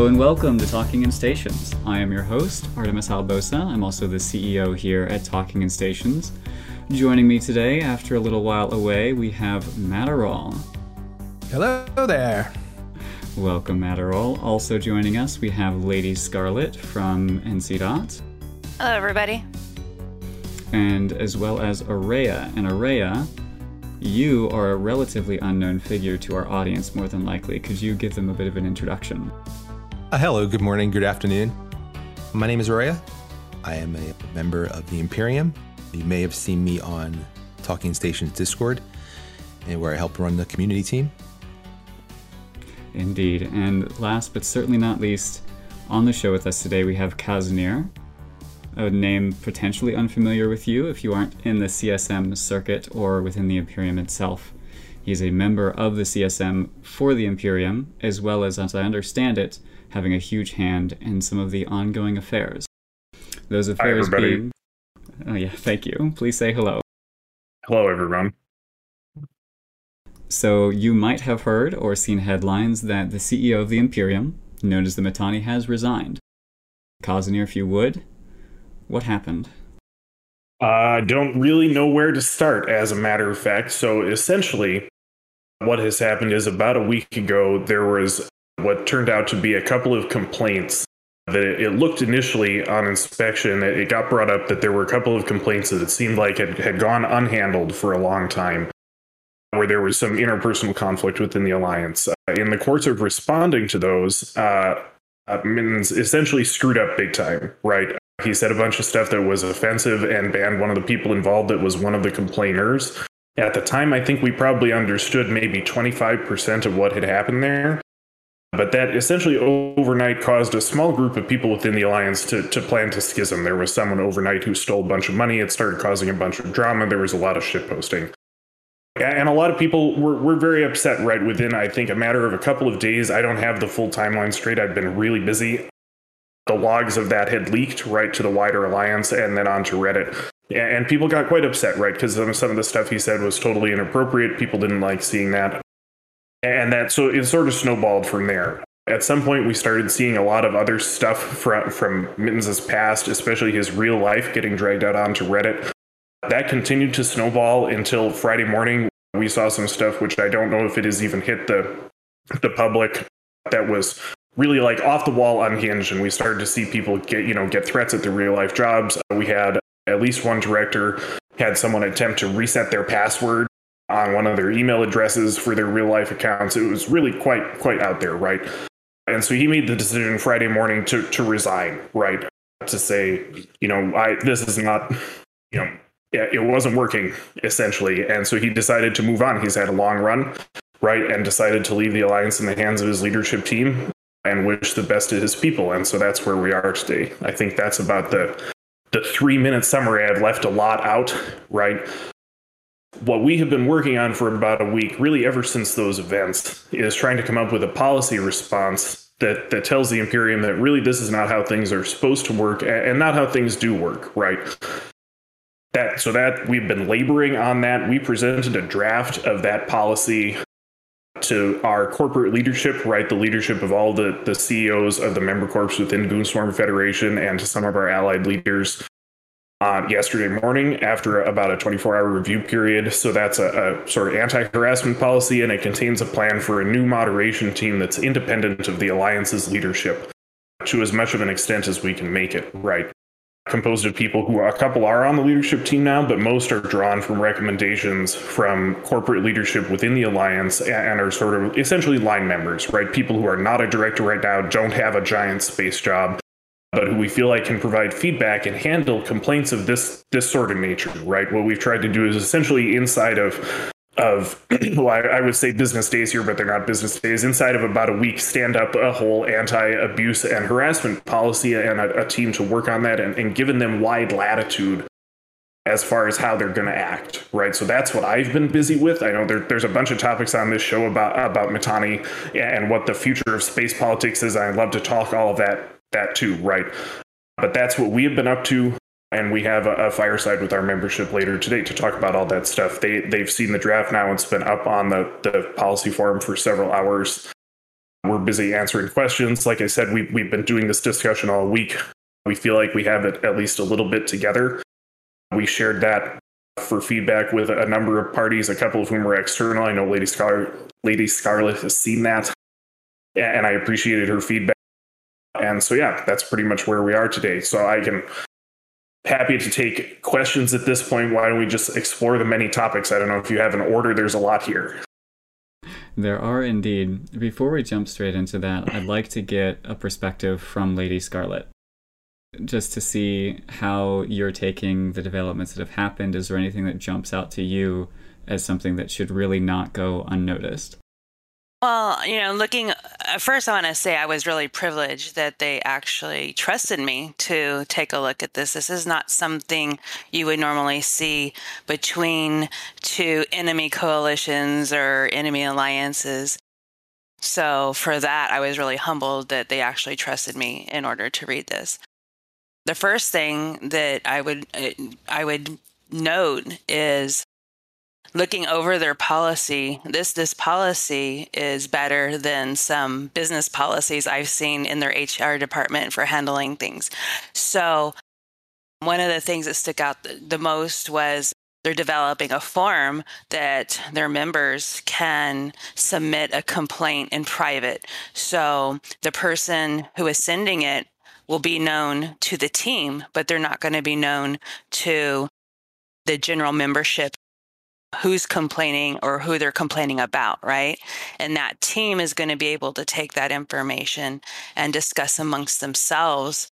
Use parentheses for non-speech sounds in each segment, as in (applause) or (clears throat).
Hello and welcome to Talking in Stations. I am your host, Artemis Albosa. I'm also the CEO here at Talking in Stations. Joining me today, after a little while away, we have Matterall. Hello there. Welcome, Matterall. Also joining us, we have Lady Scarlet from NC Dot. Hello, everybody. And as well as Araya. And Araya, you are a relatively unknown figure to our audience, more than likely. Could you give them a bit of an introduction? Uh, hello, good morning, good afternoon. My name is Araya. I am a member of the Imperium. You may have seen me on Talking Stations Discord, and where I help run the community team. Indeed. And last but certainly not least, on the show with us today, we have Kazanir, a name potentially unfamiliar with you if you aren't in the CSM circuit or within the Imperium itself. He's a member of the CSM for the Imperium, as well as, as I understand it, having a huge hand in some of the ongoing affairs. Those affairs Hi, being. Oh, yeah, thank you. Please say hello. Hello, everyone. So, you might have heard or seen headlines that the CEO of the Imperium, known as the Mittani, has resigned. Kazanir, if you would, what happened? I uh, don't really know where to start, as a matter of fact. So, essentially, what has happened is about a week ago, there was what turned out to be a couple of complaints that it looked initially on inspection, it got brought up that there were a couple of complaints that it seemed like had, had gone unhandled for a long time, where there was some interpersonal conflict within the alliance. Uh, in the course of responding to those, uh, uh, Mittens essentially screwed up big time, right? He said a bunch of stuff that was offensive and banned one of the people involved that was one of the complainers. At the time, I think we probably understood maybe 25% of what had happened there. But that essentially overnight caused a small group of people within the alliance to, to plant a schism. There was someone overnight who stole a bunch of money. It started causing a bunch of drama. There was a lot of shitposting. And a lot of people were, were very upset right within, I think, a matter of a couple of days. I don't have the full timeline straight. I've been really busy. The logs of that had leaked right to the wider alliance and then onto Reddit. And people got quite upset, right? Because some of the stuff he said was totally inappropriate. People didn't like seeing that. And that, so it sort of snowballed from there. At some point, we started seeing a lot of other stuff from, from Mittens' past, especially his real life, getting dragged out onto Reddit. That continued to snowball until Friday morning. We saw some stuff which I don't know if it has even hit the the public that was really like off the wall unhinged and we started to see people get you know get threats at their real life jobs we had at least one director had someone attempt to reset their password on one of their email addresses for their real life accounts. It was really quite quite out there, right? And so he made the decision Friday morning to to resign, right? To say, you know, I this is not, you know, it wasn't working essentially, and so he decided to move on. He's had a long run, right, and decided to leave the alliance in the hands of his leadership team and wish the best to his people. And so that's where we are today. I think that's about the the three minute summary. I've left a lot out, right? What we have been working on for about a week, really ever since those events, is trying to come up with a policy response that, that tells the Imperium that really this is not how things are supposed to work and not how things do work, right? That so that we've been laboring on that. We presented a draft of that policy to our corporate leadership, right? The leadership of all the, the CEOs of the member corps within Goonswarm Federation and to some of our allied leaders uh, yesterday morning after about a 24 hour review period. So that's a, a sort of anti harassment policy, and it contains a plan for a new moderation team that's independent of the alliance's leadership to as much of an extent as we can make it, right? Composed of people who a couple are on the leadership team now, but most are drawn from recommendations from corporate leadership within the alliance and are sort of essentially line members, right? People who are not a director right now, don't have a giant space job, but who we feel like can provide feedback and handle complaints of this this sort of nature, right? What we've tried to do is essentially inside of of (clears throat) well, I, I, would say business days here, but they're not business days. Inside of about a week, stand up a whole anti-abuse and harassment policy and a, a team to work on that, and, and given them wide latitude as far as how they're going to act, right? So that's what I've been busy with. I know there, there's a bunch of topics on this show about about Mittani and what the future of space politics is. I'd love to talk all of that that too, right? But that's what we have been up to. And we have a, a, fireside with our membership later today to talk about all that stuff. They they've seen the draft now. And it's been up on the, the policy forum for several hours. we're busy answering questions. Like I said, we, we've been doing this discussion all week. We feel like we have it at least a little bit together. We shared that for feedback with a number of parties, a couple of whom were external. I know Lady Scar- Lady Scarlet has seen that, and I appreciated her feedback. And so, yeah, that's pretty much where we are today. So I can happy to take questions at this point. Why don't we just explore the many topics? I don't know if you have an order. There's a lot here. There are indeed. Before we jump straight into that, I'd like to get a perspective from Lady Scarlet. Just to see how you're taking the developments that have happened. Is there anything that jumps out to you as something that should really not go unnoticed? Well, you know, looking at first, I want to say I was really privileged that they actually trusted me to take a look at this. This is not something you would normally see between two enemy coalitions or enemy alliances. So, for that, I was really humbled that they actually trusted me in order to read this. The first thing that I would uh, I would note is looking over their policy this this policy is better than some business policies i've seen in their hr department for handling things. So one of the things that stuck out the most was they're developing a form that their members can submit a complaint in private. So the person who is sending it will be known to the team but they're not going to be known to the general membership who's complaining or who they're complaining about, right? And that team is going to be able to take that information and discuss amongst themselves,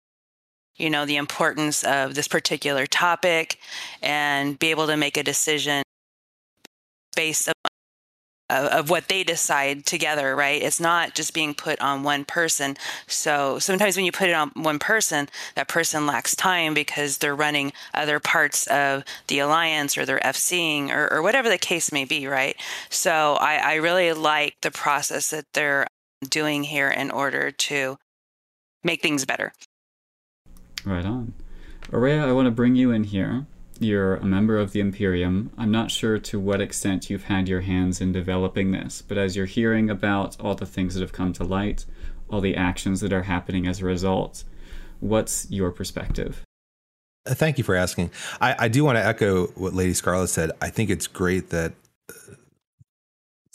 you know, the importance of this particular topic and be able to make a decision based of, of what they decide together, right? It's not just being put on one person. So sometimes when you put it on one person, that person lacks time because they're running other parts of the alliance or they're FCing or, or whatever the case may be, right? So I, I really like the process that they're doing here in order to make things better. Right on. Araya, I want to bring you in here you're a member of the Imperium. I'm not sure to what extent you've had your hands in developing this, but as you're hearing about all the things that have come to light, all the actions that are happening as a result, what's your perspective? Uh, thank you for asking. I, I do want to echo what Lady Scarlet said. I think it's great that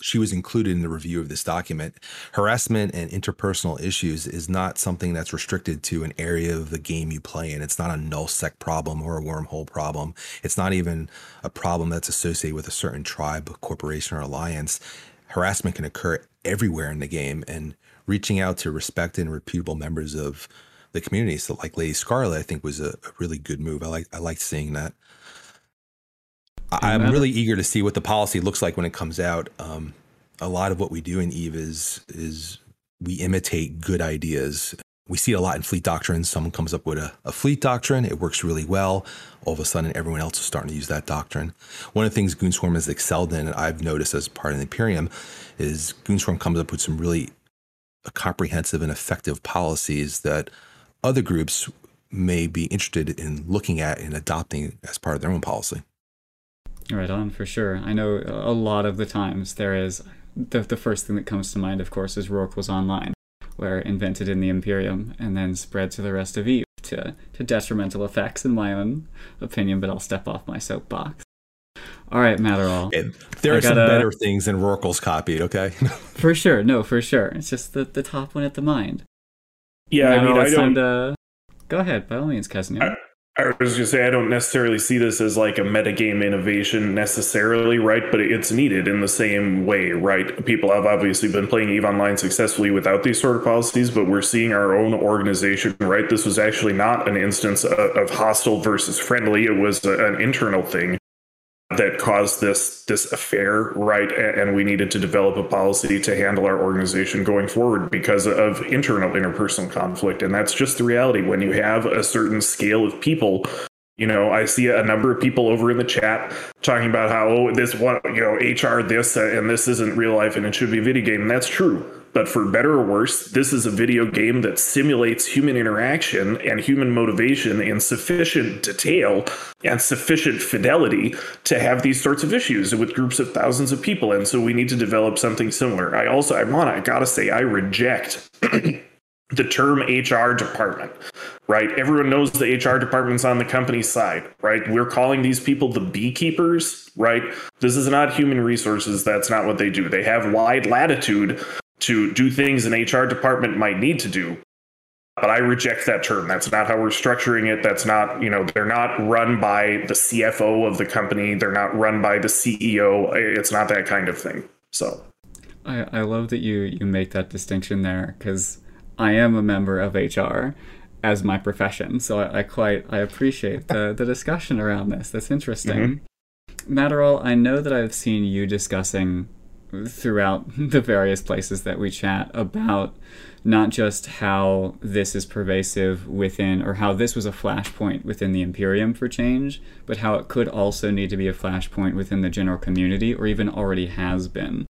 she was included in the review of this document. Harassment and interpersonal issues is not something that's restricted to an area of the game you play in. It's not a nullsec problem or a wormhole problem. It's not even a problem that's associated with a certain tribe, corporation, or alliance. Harassment can occur everywhere in the game, and reaching out to respected and reputable members of the community, so like Lady Scarlet, I think was a, a really good move. I like I like seeing that. I'm really eager to see what the policy looks like when it comes out. Um, a lot of what we do in Eve is is we imitate good ideas. We see it a lot in fleet doctrines. Someone comes up with a, a fleet doctrine, it works really well. All of a sudden, everyone else is starting to use that doctrine. One of the things Goonswarm has excelled in, and I've noticed as part of the Imperium, is Goonswarm comes up with some really comprehensive and effective policies that other groups may be interested in looking at and adopting as part of their own policy. Right on, for sure. I know a lot of the times there is the, the first thing that comes to mind, of course, is Rorquals Online, where invented in the Imperium and then spread to the rest of Eve to, to detrimental effects, in my own opinion, but I'll step off my soapbox. All right, Matterall. there I are gotta, some better things than Rorquals copied, okay? (laughs) for sure, no, for sure. It's just the, the top one at the mind. Yeah, Matterall, I mean, I don't... To... Go ahead, by all means, Kazanir. I was going to say, I don't necessarily see this as like a metagame innovation necessarily, right? But it's needed in the same way, right? People have obviously been playing EVE Online successfully without these sort of policies, but we're seeing our own organization, right? This was actually not an instance of, of hostile versus friendly, it was a, an internal thing that caused this this affair, right? And we needed to develop a policy to handle our organization going forward because of internal interpersonal conflict. And that's just the reality. When you have a certain scale of people, You know, I see a number of people over in the chat talking about how oh, this one, you know, HR this uh, and this isn't real life and it should be a video game. And that's true. But for better or worse, this is a video game that simulates human interaction and human motivation in sufficient detail and sufficient fidelity to have these sorts of issues with groups of thousands of people. And so we need to develop something similar. I also, I want, I gotta say, I reject (clears throat) the term HR department, right? Everyone knows the HR department's on the company side, right? We're calling these people the beekeepers, right? This is not human resources. That's not what they do. They have wide latitude to do things an HR department might need to do. But I reject that term. That's not how we're structuring it. That's not, you know, they're not run by the CFO of the company. They're not run by the CEO. It's not that kind of thing. So I, I love that you you make that distinction there because I am a member of HR as my profession. So I, I quite I appreciate the the discussion around this. That's interesting. Mm-hmm. Matterall, I know that I've seen you discussing throughout (laughs) the various places that we chat about not just how this is pervasive within or how this was a flashpoint within the Imperium for change, but how it could also need to be a flashpoint within the general community or even already has been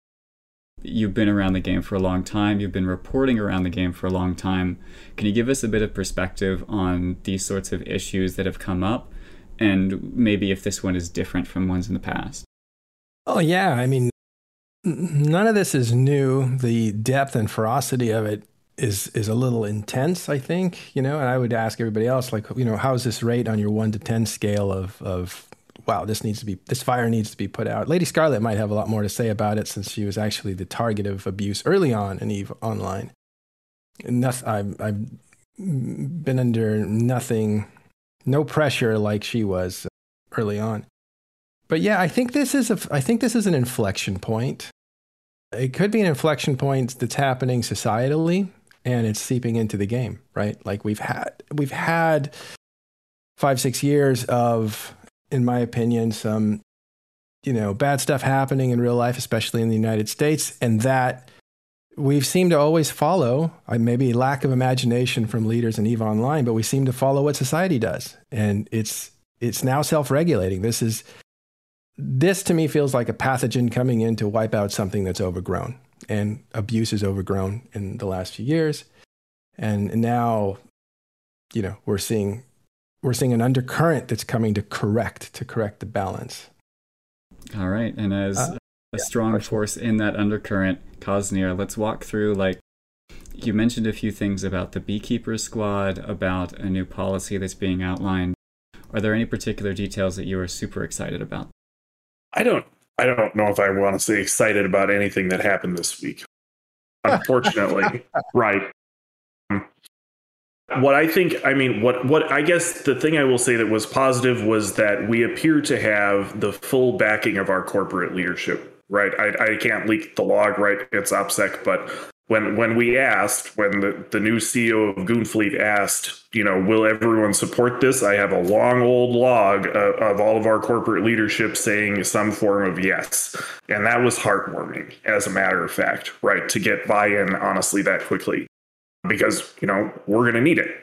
you've been around the game for a long time, you've been reporting around the game for a long time. Can you give us a bit of perspective on these sorts of issues that have come up and maybe if this one is different from ones in the past? Oh, yeah. I mean, none of this is new. The depth and ferocity of it is is a little intense, I think, you know, and I would ask everybody else like, you know, how's this rate on your 1 to 10 scale of of wow, this needs to be this fire needs to be put out. Lady Scarlet might have a lot more to say about it since she was actually the target of abuse early on in Eve Online. Nothing, I've, I've been under nothing, no pressure like she was early on. But yeah, I think this is a, I think this is an inflection point. It could be an inflection point that's happening societally and it's seeping into the game, right? Like we've had, we've had five, six years of in my opinion, some you know bad stuff happening in real life, especially in the United States, and that we've seemed to always follow. Uh, maybe lack of imagination from leaders in Eve Online, but we seem to follow what society does, and it's it's now self-regulating. This is this to me feels like a pathogen coming in to wipe out something that's overgrown, and abuse is overgrown in the last few years, and now you know we're seeing we're seeing an undercurrent that's coming to correct to correct the balance. All right, and as uh, a yeah, strong force in that undercurrent, Kazanir, let's walk through like you mentioned a few things about the beekeeper squad, about a new policy that's being outlined. Are there any particular details that you are super excited about? I don't I don't know if I want to say excited about anything that happened this week. (laughs) Unfortunately, right what I think, I mean, what what I guess the thing I will say that was positive was that we appear to have the full backing of our corporate leadership. Right, I, I can't leak the log. Right, it's OPSEC, but when when we asked, when the, the new CEO of Goonfleet asked, you know, will everyone support this? I have a long old log of, of all of our corporate leadership saying some form of yes, and that was heartwarming, as a matter of fact. Right, to get buy-in honestly that quickly because you know we're going to need it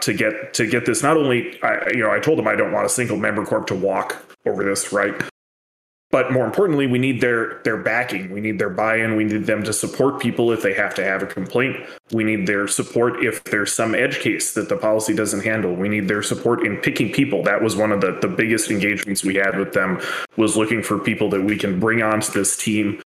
to get to get this. Not only I, you know I told them I don't want a single member corp to walk over this, right? But more importantly, we need their their backing. We need their buy-in. We need them to support people if they have to have a complaint. We need their support if there's some edge case that the policy doesn't handle. We need their support in picking people. That was one of the, the biggest engagements we had with them was looking for people that we can bring onto this team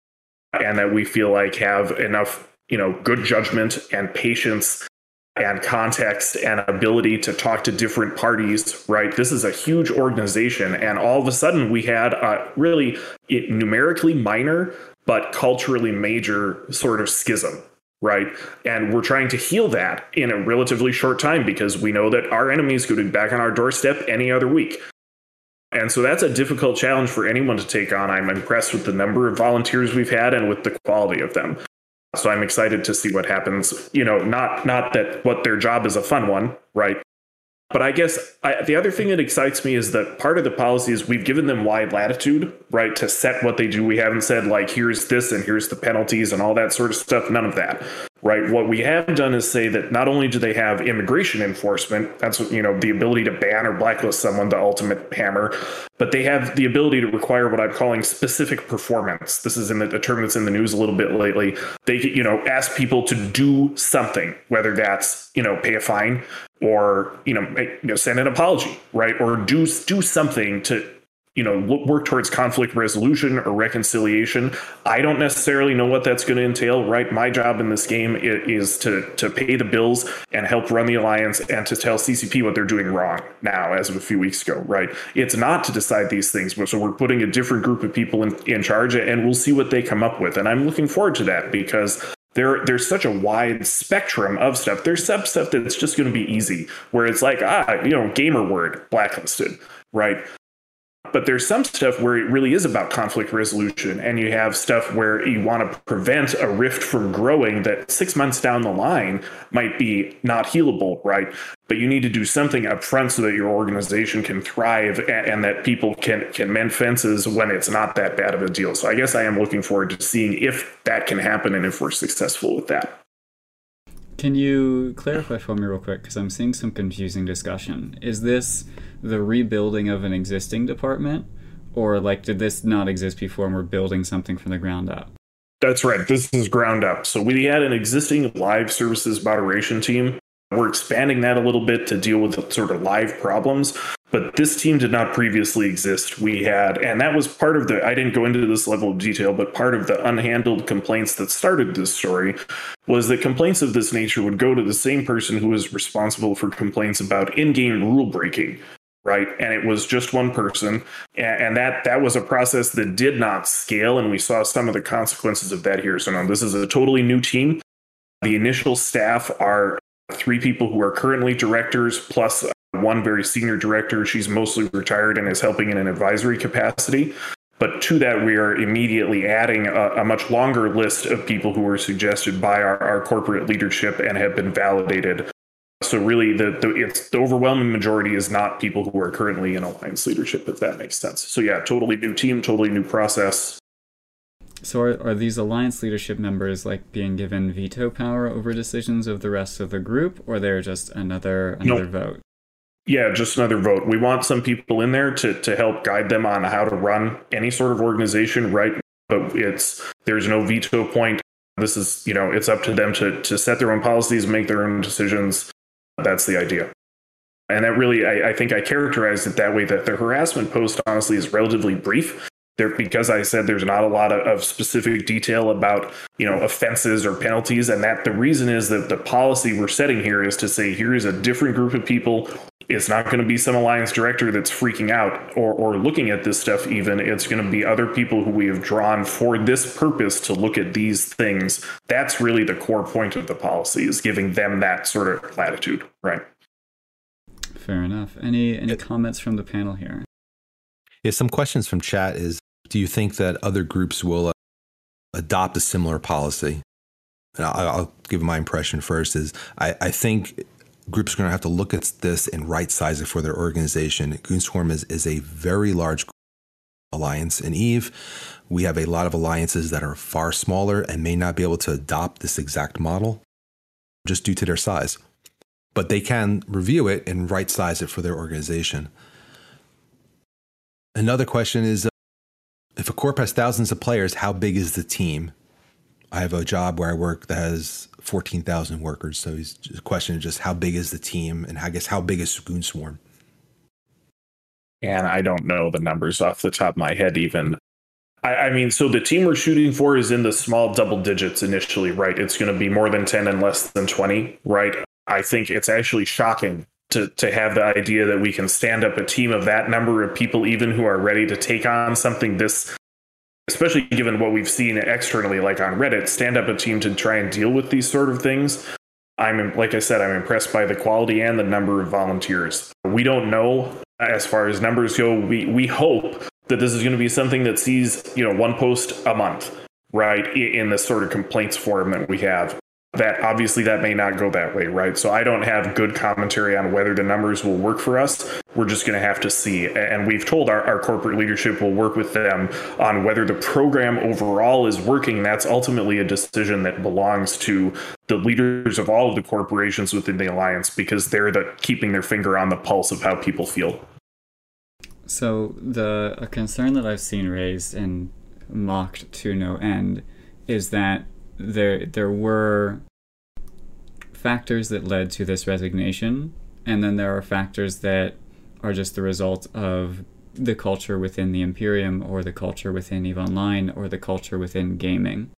and that we feel like have enough you know good judgment and patience and context and ability to talk to different parties right this is a huge organization and all of a sudden we had a really numerically minor but culturally major sort of schism right and we're trying to heal that in a relatively short time because we know that our enemies could be back on our doorstep any other week and so that's a difficult challenge for anyone to take on. I'm impressed with the number of volunteers we've had and with the quality of them. So I'm excited to see what happens. You know, not not that what their job is a fun one, right? But I guess I, the other thing that excites me is that part of the policy is we've given them wide latitude, right, to set what they do. We haven't said like here's this and here's the penalties and all that sort of stuff. None of that. Right? What we have done is say that not only do they have immigration enforcement, that's what, you know the ability to ban or blacklist someone, the ultimate hammer, but they have the ability to require what I'm calling specific performance. This is in the a term that's in the news a little bit lately. They you know ask people to do something, whether that's you know pay a fine or you know, you know send an apology, right, or do do something to you know work towards conflict resolution or reconciliation i don't necessarily know what that's going to entail right my job in this game is to to pay the bills and help run the alliance and to tell ccp what they're doing wrong now as of a few weeks ago right it's not to decide these things but so we're putting a different group of people in, in charge and we'll see what they come up with and i'm looking forward to that because there there's such a wide spectrum of stuff. There's some stuff that's just going to be easy, where it's like ah, you know, gamer word blacklisted, right? But there's some stuff where it really is about conflict resolution, and you have stuff where you want to prevent a rift from growing that six months down the line might be not healable, right? But you need to do something up front so that your organization can thrive and, and that people can can mend fences when it's not that bad of a deal. So I guess I am looking forward to seeing if that can happen and if we're successful with that. Can you clarify for me real quick? Because I'm seeing some confusing discussion. Is this the rebuilding of an existing department, or like did this not exist before and we're building something from the ground up? That's right. This is ground up. So we had an existing live services moderation team. We're expanding that a little bit to deal with sort of live problems. But this team did not previously exist. We had, and that was part of the, I didn't go into this level of detail, but part of the unhandled complaints that started this story was that complaints of this nature would go to the same person who was responsible for complaints about in game rule breaking right and it was just one person and that that was a process that did not scale and we saw some of the consequences of that here so now this is a totally new team the initial staff are three people who are currently directors plus uh, one very senior director. She's mostly retired and is helping in an advisory capacity. But to that, we are immediately adding a, a much longer list of people who were suggested by our, our corporate leadership and have been validated. So really, the, the the overwhelming majority is not people who are currently in alliance leadership, if that makes sense. So yeah, totally new team, totally new process. So are, are these alliance leadership members like being given veto power over decisions of the rest of the group, or they're just another another nope. vote? Yeah, just another vote. We want some people in there to to help guide them on how to run any sort of organization, right? But it's there's no veto point. This is, you know, it's up to them to to set their own policies, make their own decisions. That's the idea. And that really, I, I think I characterized it that way that the harassment post honestly is relatively brief there because I said there's not a lot of, of, specific detail about you know offenses or penalties, and that the reason is that the policy we're setting here is to say here is a different group of people. It's not going to be some alliance director that's freaking out or, or looking at this stuff. Even it's going to be other people who we have drawn for this purpose to look at these things. That's really the core point of the policy is giving them that sort of latitude, right? Fair enough. Any any comments from the panel here? Yeah, some questions from chat is do you think that other groups will uh, adopt a similar policy? And I'll, I'll, give my impression first is I, I think groups are going to have to look at this and right size it for their organization. Goonswarm is, is a very large alliance. In Eve, we have a lot of alliances that are far smaller and may not be able to adopt this exact model just due to their size. But they can review it and right size it for their organization. Another question is uh, if a corp has thousands of players, how big is the team? I have a job where I work that has 14,000 workers. So the question is just how big is the team and I guess how big is Goon Swarm? And I don't know the numbers off the top of my head even. I, I mean, so the team we're shooting for is in the small double digits initially, right? It's going to be more than 10 and less than 20, right? I think it's actually shocking to to have the idea that we can stand up a team of that number of people even who are ready to take on something this especially given what we've seen externally like on reddit stand up a team to try and deal with these sort of things. I'm like i said i'm impressed by the quality and the number of volunteers. We don't know as far as numbers go. We we hope that this is going to be something that sees you know one post a month right in the sort of complaints forum that we have that obviously that may not go that way, right? So I don't have good commentary on whether the numbers will work for us. We're just going to have to see. And we've told our, our corporate leadership will work with them on whether the program overall is working. That's ultimately a decision that belongs to the leaders of all of the corporations within the alliance because they're the keeping their finger on the pulse of how people feel. So the a concern that I've seen raised and mocked to no end is that there there were factors that led to this resignation, and then there are factors that are just the result of the culture within the Imperium or the culture within EVE Online or the culture within gaming.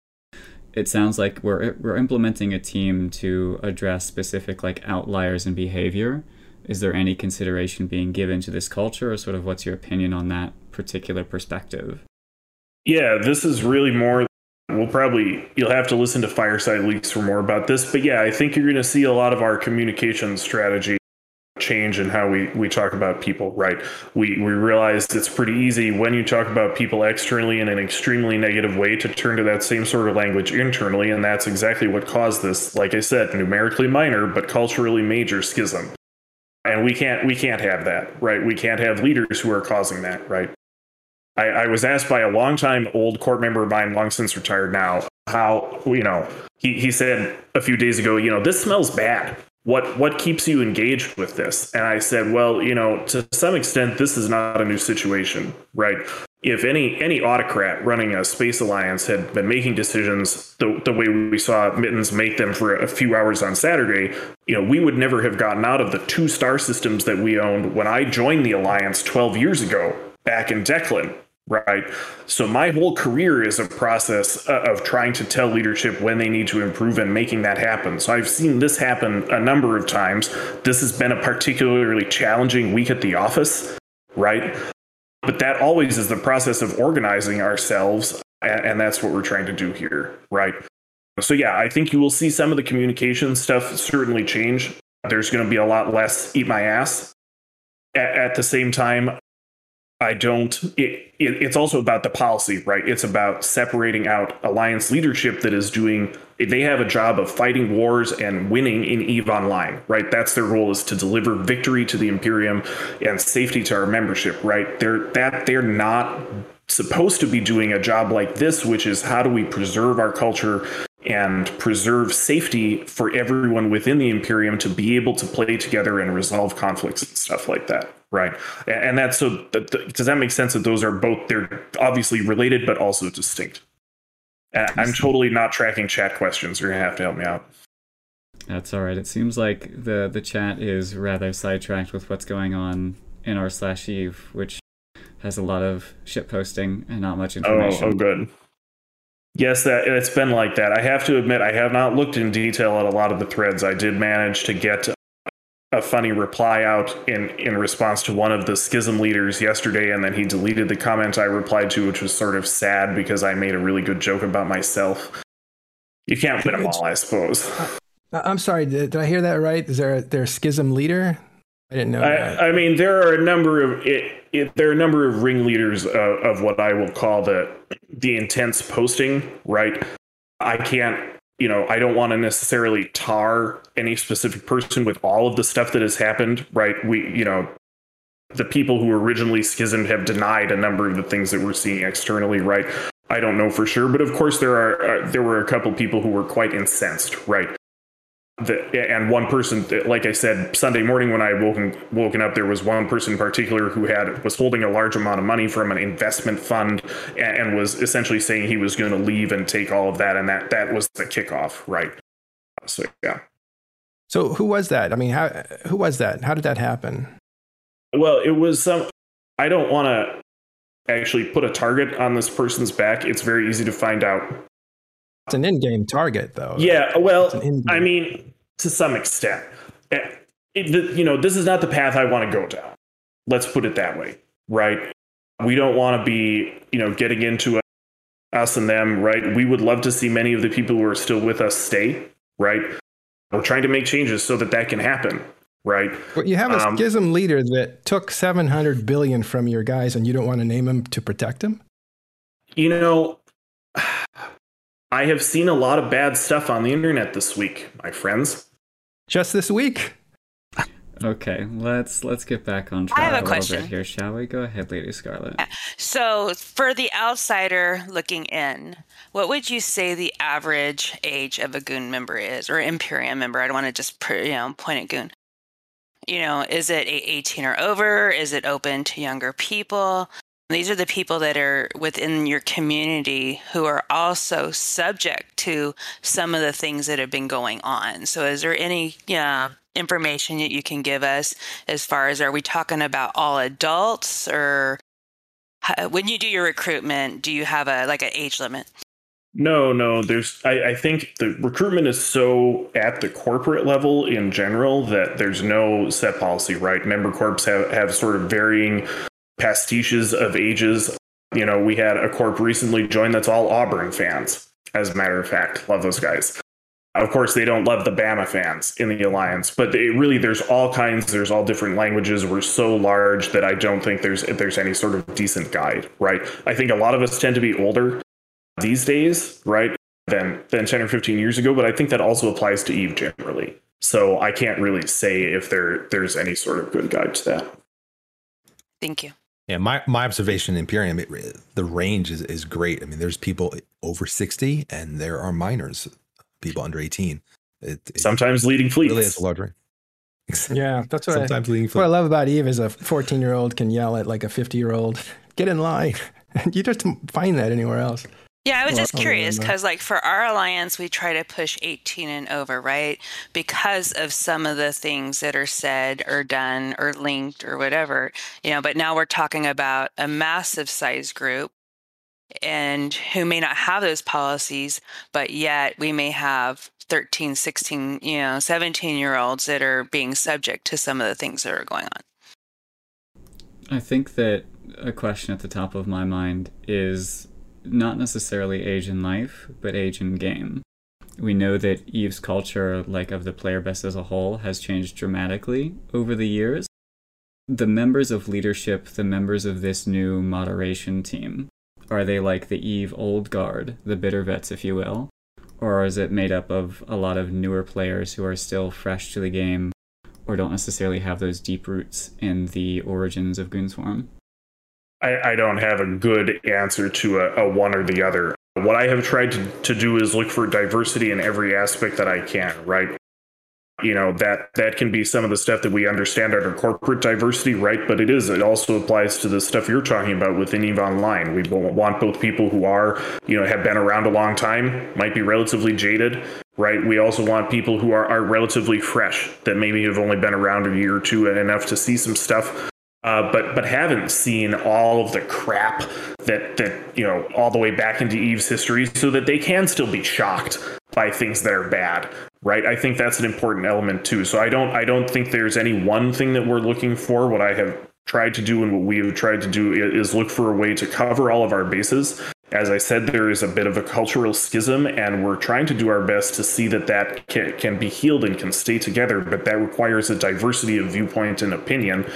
It sounds like we're we're implementing a team to address specific like outliers in behavior. Is there any consideration being given to this culture, or sort of what's your opinion on that particular perspective? Yeah, this is really more We'll probably you'll have to listen to Fireside Leaks for more about this, but yeah, I think you're going to see a lot of our communication strategy change in how we, we talk about people, right? We we realized it's pretty easy when you talk about people externally in an extremely negative way to turn to that same sort of language internally, and that's exactly what caused this, like I said, numerically minor but culturally major schism. And we can't we can't have that, right? We can't have leaders who are causing that, right? I, I was asked by a longtime old court member of mine, long since retired now, how, you know, he, he said a few days ago, you know, this smells bad. What what keeps you engaged with this? And I said, well, you know, to some extent, this is not a new situation, right? If any any autocrat running a space alliance had been making decisions the, the way we saw Mittens make them for a few hours on Saturday, you know, we would never have gotten out of the two star systems that we owned when I joined the alliance 12 years ago back in Deklein right? So my whole career is a process uh, of trying to tell leadership when they need to improve and making that happen. So I've seen this happen a number of times. This has been a particularly challenging week at the office, right? But that always is the process of organizing ourselves, and that's what we're trying to do here, right? So yeah, I think you will see some of the communication stuff certainly change. There's going to be a lot less eat my ass. At, the same time, I don't. It, it, it's also about the policy, right? It's about separating out alliance leadership that is doing. They have a job of fighting wars and winning in Eve Online, right? That's their role is to deliver victory to the Imperium and safety to our membership, right? They're that they're not supposed to be doing a job like this, which is how do we preserve our culture and preserve safety for everyone within the Imperium to be able to play together and resolve conflicts and stuff like that. Right. And that's so, does that make sense that those are both, they're obviously related, but also distinct? I'm totally not tracking chat questions. You're going to have to help me out. That's all right. It seems like the, the chat is rather sidetracked with what's going on in r slash eve, which has a lot of shit posting and not much information. Oh, oh good. Yes, that it's been like that. I have to admit, I have not looked in detail at a lot of the threads. I did manage to get a funny reply out in in response to one of the schism leaders yesterday, and then he deleted the comment I replied to, which was sort of sad because I made a really good joke about myself. You can't win them all, I suppose. I'm sorry. Did, did I hear that right? Is there a, there a schism leader? I didn't know. I, I, mean, there are a number of it, it, there are a number of ringleaders uh, of what I will call the the intense posting. Right. I can't. You know, I don't want to necessarily tar any specific person with all of the stuff that has happened. Right. We, you know, the people who originally schismed have denied a number of the things that we're seeing externally. Right. I don't know for sure, but of course there are uh, there were a couple people who were quite incensed, right? The, and one person, like I said, Sunday morning when I woken woken up, there was one person in particular who had was holding a large amount of money from an investment fund and, and was essentially saying he was going to leave and take all of that, and that that was the kickoff, right? So yeah. So who was that? I mean, how who was that? How did that happen? Well, it was some. I don't want to actually put a target on this person's back. It's very easy to find out it's an in-game target, though. Yeah, well, I mean, to some extent, it, eh, it, the, you know, this is not the path I want to go down. Let's put it that way, right? We don't want to be, you know, getting into a, us and them, right? We would love to see many of the people who are still with us stay, right? We're trying to make changes so that that can happen, right? But you have a um, schism leader that took 700 billion from your guys and you don't want to name him to protect him? You know, I have seen a lot of bad stuff on the internet this week, my friends. Just this week. Okay, let's let's get back on track I have a little question. here, shall we? Go ahead, Lady Scarlet. Uh, so, for the outsider looking in, what would you say the average age of a goon member is, or Imperium member? I don't want to just pr- you know point at goon. You know, is it 18 or over? Is it open to younger people? These are the people that are within your community who are also subject to some of the things that have been going on. So, is there any yeah, information that you can give us as far as are we talking about all adults or how- when you do your recruitment, do you have a like an age limit? No, no. There's. I, I think the recruitment is so at the corporate level in general that there's no set policy. Right? Member corps have have sort of varying pastiches of ages. You know, we had a corp recently join that's all Auburn fans. As a matter of fact, love those guys. Of course, they don't love the Bama fans in the alliance, but it really there's all kinds. There's all different languages. We're so large that I don't think there's there's any sort of decent guide. Right? I think a lot of us tend to be older these days, right, than than 10 or 15 years ago, but I think that also applies to Eve generally. So I can't really say if there there's any sort of good guide to that. Thank you. Yeah, my, my observation in Imperium, it, the range is, is great. I mean, there's people over 60 and there are minors, people under 18. It, it Sometimes leading fleets. really is a large range. Yeah, that's what I, Sometimes leading what I love about Eve is a 14 year old can yell at like a 50 year old, (laughs) get in line. And (laughs) you just don't find that anywhere else. Yeah, I was just curious because, like, for our alliance, we try to push 18 and over, right? Because of some of the things that are said or done or linked or whatever, you know. But now we're talking about a massive size group and who may not have those policies, but yet we may have 13, 16, you know, 17 year olds that are being subject to some of the things that are going on. I think that a question at the top of my mind is not necessarily age in life, but age in game. We know that Eve's culture, like of the player base as a whole, has changed dramatically over the years. The members of leadership, the members of this new moderation team, are they like the Eve old guard, the bitter vets, if you will? Or is it made up of a lot of newer players who are still fresh to the game or don't necessarily have those deep roots in the origins of Goonswarm? I, I don't have a good answer to a, a one or the other. What I have tried to, to do is look for diversity in every aspect that I can, right? You know, that that can be some of the stuff that we understand under corporate diversity, right? But it is, it also applies to the stuff you're talking about within EVE Online. We want both people who are, you know, have been around a long time, might be relatively jaded, right? We also want people who are, are relatively fresh, that maybe have only been around a year or two and enough to see some stuff uh, but but haven't seen all of the crap that that you know all the way back into Eve's history, so that they can still be shocked by things that are bad, right? I think that's an important element too. So I don't I don't think there's any one thing that we're looking for. What I have tried to do and what we have tried to do is look for a way to cover all of our bases. As I said, there is a bit of a cultural schism, and we're trying to do our best to see that that can, can be healed and can stay together. But that requires a diversity of viewpoint and opinion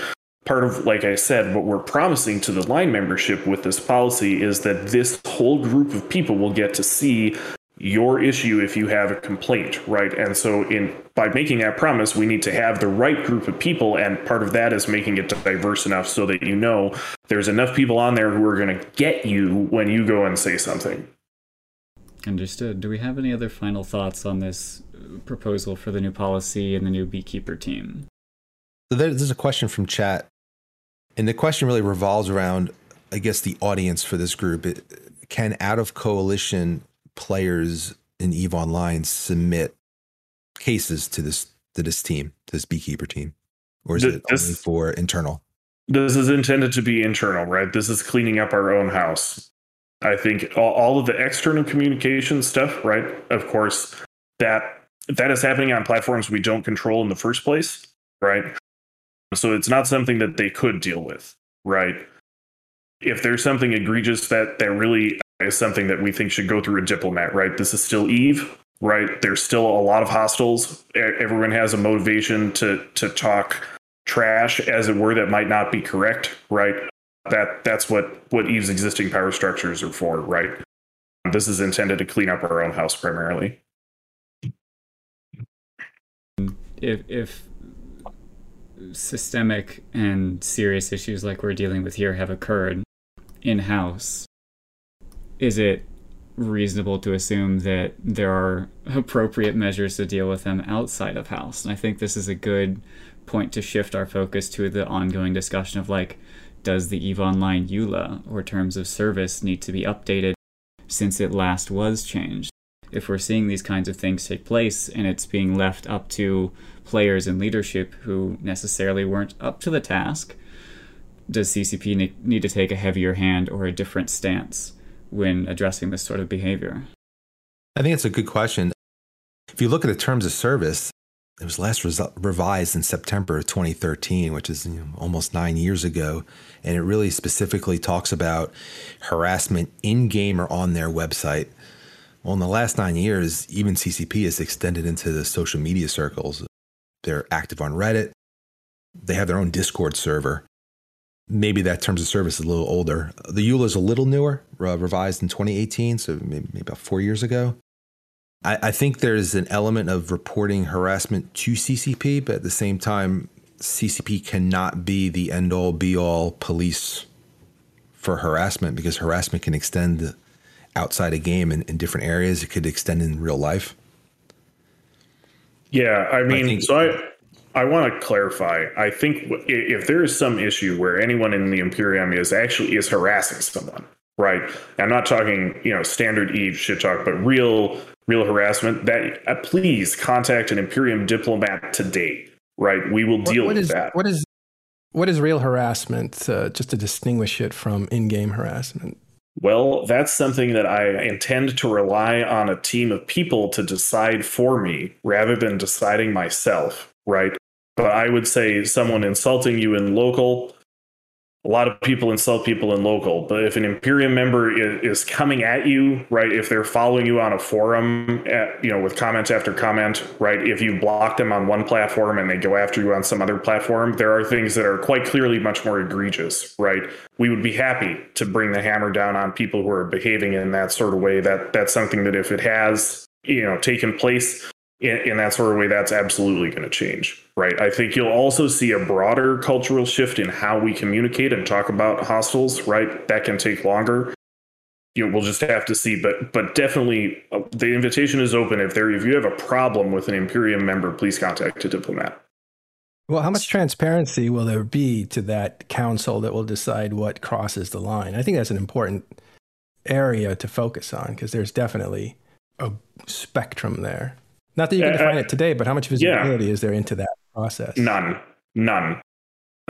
part of, like I said, what we're promising to the line membership with this policy is that this whole group of people will get to see your issue if you have a complaint, right? And so, in by making that promise, we need to have the right group of people, and part of that is making it diverse enough so that you know there's enough people on there who are going to get you when you go and say something. Understood. Do we have any other final thoughts on this uh, proposal for the new policy and the new beekeeper team? There's a question from chat, and the question really revolves around, I guess, the audience for this group. It, can out of coalition players in Eve Online submit cases to this to this team, to this beekeeper team, or is Th- it this- only for internal? this is intended to be internal, right? This is cleaning up our own house. I think all, all of the external communication stuff, right? Of course, that that is happening on platforms we don't control in the first place, right? So it's not something that they could deal with, right? If there's something egregious that that really is something that we think should go through a diplomat, right? This is still Eve, right? There's still a lot of hostiles. E- Everyone has a motivation to to talk trash, as it were, that might not be correct, right? That that's what what Eve's existing power structures are for, right? This is intended to clean up our own house primarily. If, if systemic and serious issues like we're dealing with here have occurred in house, is it reasonable to assume that there are appropriate measures to deal with them outside of house? And I think this is a good point to shift our focus to the ongoing discussion of like, does the EVE Online EULA or terms of service need to be updated since it last was changed? If we're seeing these kinds of things take place and it's being left up to players and leadership who necessarily weren't up to the task, does CCP need to take a heavier hand or a different stance when addressing this sort of behavior? I think it's a good question. If you look at the terms of service, it was last revised in September of 2013, which is you know, almost nine years ago. And it really specifically talks about harassment in game or on their website. Well, in the last nine years, even CCP has extended into the social media circles. They're active on Reddit, they have their own Discord server. Maybe that terms of service is a little older. The EULA is a little newer, uh, revised in 2018, so maybe, maybe about four years ago. I, I think there's an element of reporting harassment to CCP, but at the same time, CCP cannot be the end all be all police for harassment because harassment can extend outside a game in, in different areas. It could extend in real life. Yeah, I mean, I think, so I I want to clarify. I think if there is some issue where anyone in the Imperium is actually is harassing someone, right? I'm not talking, you know, standard Eve shit talk, but real real harassment, that uh, please contact an Imperium diplomat today, right? We will deal what, what with is, that. What is what is real harassment? Uh, just to distinguish it from in-game harassment. Well, that's something that I intend to rely on a team of people to decide for me rather than deciding myself, right? But I would say someone insulting you in local, a lot of people insult people in local, but if an Imperium member is, is, coming at you, right, if they're following you on a forum, at, you know, with comment after comment, right, if you block them on one platform and they go after you on some other platform, there are things that are quite clearly much more egregious, right? We would be happy to bring the hammer down on people who are behaving in that sort of way. That that's something that if it has, you know, taken place, in, that sort of way, that's absolutely going to change, right? I think you'll also see a broader cultural shift in how we communicate and talk about hostiles, right? That can take longer. You know, we'll just have to see, but but definitely, uh, the invitation is open. If there, if you have a problem with an Imperium member, please contact a diplomat. Well, how much transparency will there be to that council that will decide what crosses the line? I think that's an important area to focus on because there's definitely a spectrum there. Not that you can uh, define uh, it today, but how much visibility yeah. is there into that process? None. None.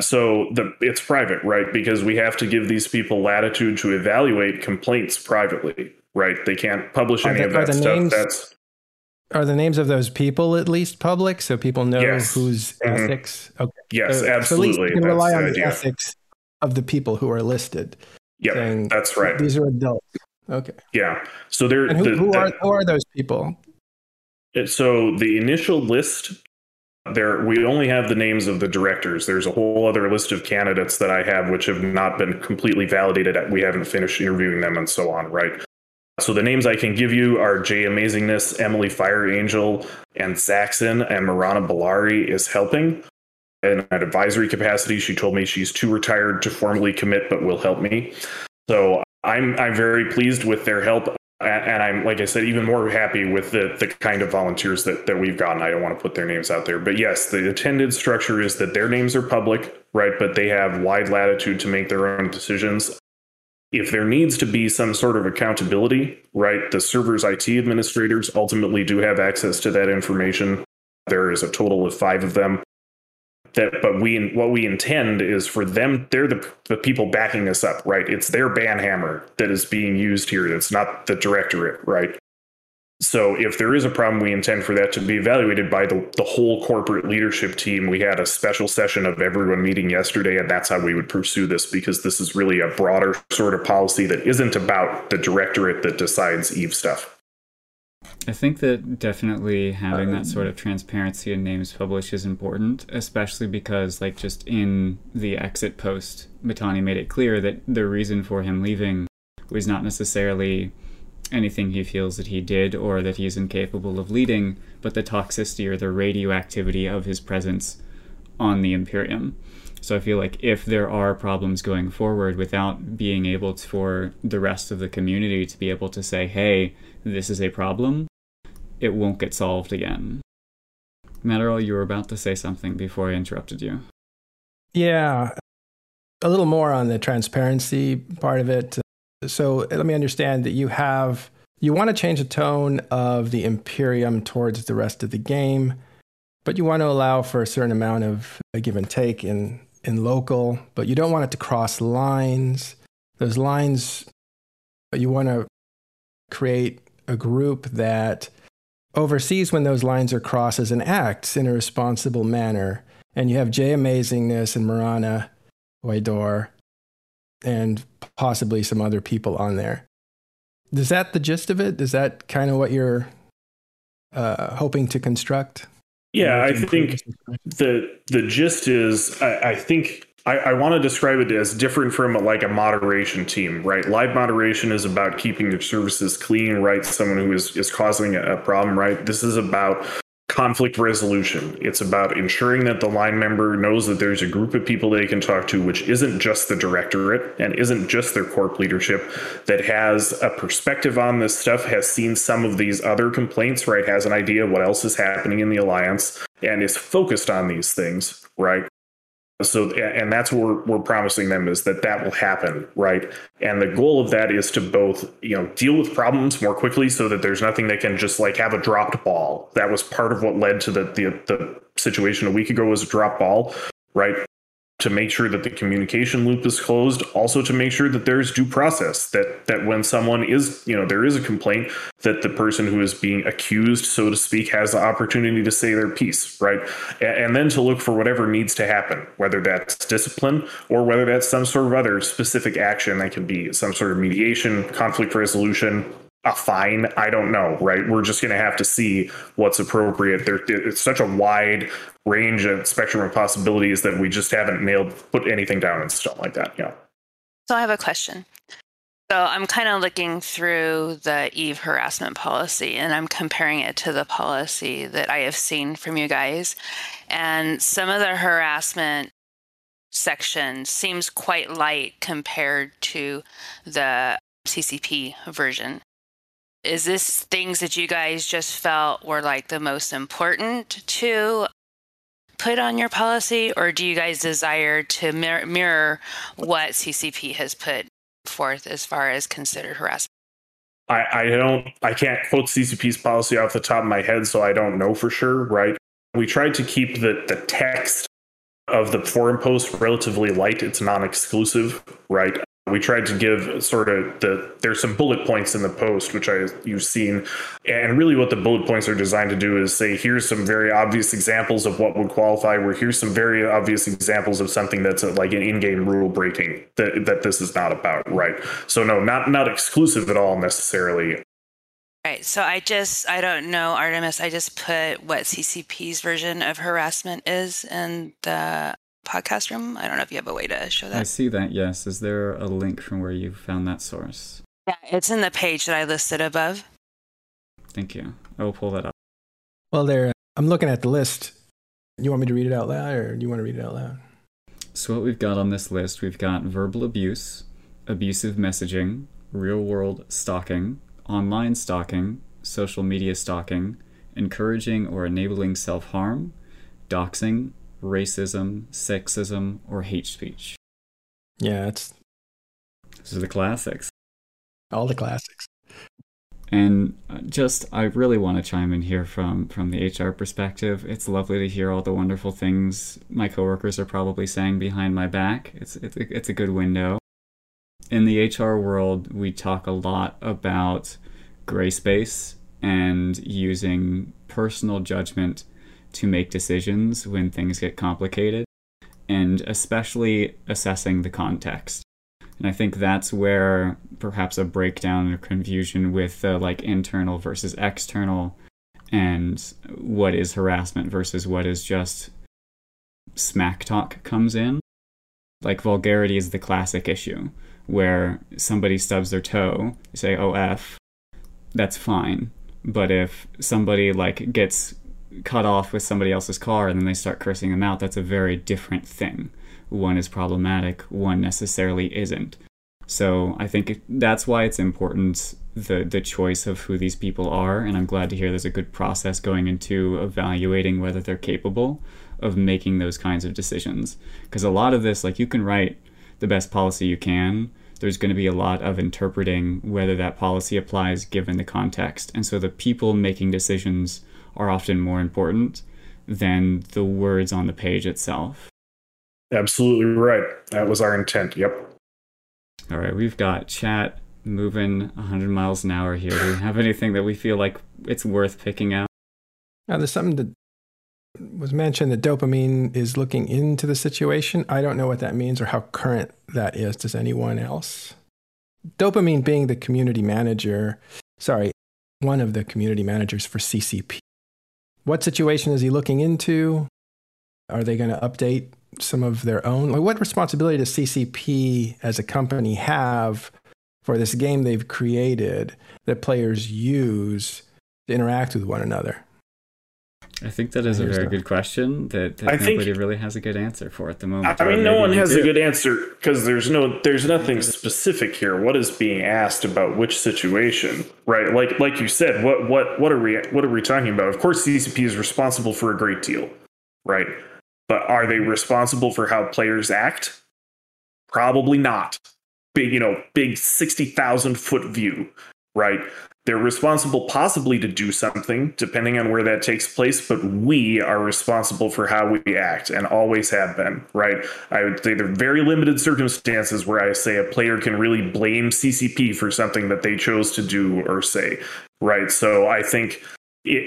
So the it's private, right? Because we have to give these people latitude to evaluate complaints privately, right? They can't publish are any the, of that stuff. Names, That's are the names of those people at least public, so people know yes. whose mm-hmm. ethics? Okay. Yes, so, absolutely. So at least you can rely on the, the ethics of the people who are listed. Yeah, that's right. These are adults. Okay. Yeah. So they're who, the, who are who are those people? So the initial list there we only have the names of the directors. There's a whole other list of candidates that i have which have not been completely validated we haven't finished interviewing them and so on right? So the names i can give you are jay amazingness emily fire angel and zaxxon and marana balari is helping. In an advisory capacity she told me she's too retired to formally commit but will help me. So I'm I'm very pleased with their help and I'm like I said, even more happy with the the kind of volunteers that that we've gotten. I don't want to put their names out there, but yes, the attended structure is that their names are public, right? But they have wide latitude to make their own decisions. If there needs to be some sort of accountability, right? The server's IT administrators ultimately do have access to that information. There is a total of five of them that but we what we intend is for them they're the, the people backing this up right? It's their banhammer that is being used here. It's not the directorate right? So if there is a problem we intend for that to be evaluated by the, the whole corporate leadership team. We had a special session of everyone meeting yesterday and that's how we would pursue this because this is really a broader sort of policy that isn't about the directorate that decides eve stuff I think that definitely having that sort um, of transparency in names published is important, especially because, like, just in the exit post, Mittani made it clear that the reason for him leaving was not necessarily anything he feels that he did or that he's incapable of leading, but the toxicity or the radioactivity of his presence on the Imperium. So I feel like if there are problems going forward without being able to, for the rest of the community to be able to say, hey, this is a problem, it won't get solved again. Matterall, you were about to say something before I interrupted you. Yeah, a little more on the transparency part of it. So let me understand that you have you want to change the tone of the Imperium towards the rest of the game, but you want to allow for a certain amount of a give and take in in local, but you don't want it to cross lines. Those lines you want to create a group that oversees when those lines are crossed and acts in a responsible manner. And you have Jay Amazingness and Marana Waidor and possibly some other people on there. Is that the gist of it? Is that kind of what you're uh, hoping to construct? Yeah, I think the the gist is I, I think I, I want to describe it as different from like a moderation team, right? Live moderation is about keeping your services clean, right? Someone who is is causing a, a problem, right? This is about conflict resolution. It's about ensuring that the line member knows that there's a group of people they can talk to, which isn't just the directorate and isn't just their corp leadership, that has a perspective on this stuff, has seen some of these other complaints, right? Has an idea of what else is happening in the alliance and is focused on these things, right? So and that's what we're, we're promising them is that that will happen right? And the goal of that is to both you know deal with problems more quickly so that there's nothing that can just like have a dropped ball. That was part of what led to the the, the situation a week ago was a drop ball right to make sure that the communication loop is closed also to make sure that there's due process that that when someone is you know there is a complaint that the person who is being accused so to speak has the opportunity to say their piece right? And, and then to look for whatever needs to happen whether that's discipline or whether that's some sort of other specific action that can be some sort of mediation conflict resolution a fine? I don't know right? We're just going to have to see what's appropriate. There it's such a wide range and spectrum of possibilities that we just haven't nailed put anything down in stone like that yeah. So i have a question. So i'm kind of looking through the eve harassment policy and i'm comparing it to the policy that i have seen from you guys. And some of the harassment section seems quite light compared to the ccp version is this things that you guys just felt were like the most important to put on your policy, or do you guys desire to mir- mirror what CCP has put forth as far as considered harassment? I, I don't, I can't quote CCP's policy off the top of my head, so I don't know for sure, right? We tried to keep the, the text of the forum post relatively light. It's non exclusive, right? We tried to give sort of the there's some bullet points in the post which I you've seen, and really what the bullet points are designed to do is say here's some very obvious examples of what would qualify. Where here's some very obvious examples of something that's a, like an in-game rule breaking that that this is not about, right? So no, not not exclusive at all necessarily. Right. So I just I don't know Artemis. I just put what CCP's version of harassment is in the podcast room. I don't know if you have a way to show that. I see that, yes. Is there a link from where you found that source? Yeah, it's in the page that I listed above. Thank you. I will pull that up. Well, there, I'm looking at the list. You want me to read it out loud, or do you want to read it out loud? So, what we've got on this list, we've got verbal abuse, abusive messaging, real world stalking, online stalking, social media stalking, encouraging or enabling self harm, doxing, racism, sexism, or hate speech. Yeah, it's. These are the classics. All the classics. And uh, just, I really want to chime in here from from the HR perspective. It's lovely to hear all the wonderful things my coworkers are probably saying behind my back. It's it's it's a good window. In the HR world, we talk a lot about gray space and using personal judgment to make decisions when things get complicated, and especially assessing the context. And I think that's where perhaps a breakdown or confusion with the like internal versus external and what is harassment versus what is just smack talk comes in. Like vulgarity is the classic issue where somebody stubs their toe, you say, oh, F, that's fine. But if somebody like gets cut off with somebody else's car and then they start cursing them out, that's a very different thing. One is problematic, one necessarily isn't. So I think that's why it's important the the choice of who these people are, and I'm glad to hear there's a good process going into evaluating whether they're capable of making those kinds of decisions. Because a lot of this, like you can write the best policy you can, there's going to be a lot of interpreting whether that policy applies given the context, and so the people making decisions are often more important than the words on the page itself. Absolutely right. That was our intent. Yep. All right, we've got chat moving 100 miles an hour here. Do we have anything that we feel like it's worth picking out? Now, there's something that was mentioned that dopamine is looking into the situation. I don't know what that means or how current that is. Does anyone else? Dopamine being the community manager, sorry, one of the community managers for CCP. What situation is he looking into? Are they going to update some of their own? Like, what responsibility does CCP as a company have for this game they've created that players use to interact with one another? I think that is a very good question that, that I nobody think- really has a good answer for at the moment. I mean, no one has do. a good answer because there's no, there's nothing specific here. What is being asked about which situation, right? Like, like you said, what, what, what are we, what are we talking about? Of course, CCP is responsible for a great deal, right? But are they responsible for how players act? Probably not. Big, you know, big sixty thousand foot view, right? They're responsible possibly to do something, depending on where that takes place, but we are responsible for how we act and always have been, right? I would say there are very limited circumstances where I say a player can really blame CCP for something that they chose to do or say, right? So I think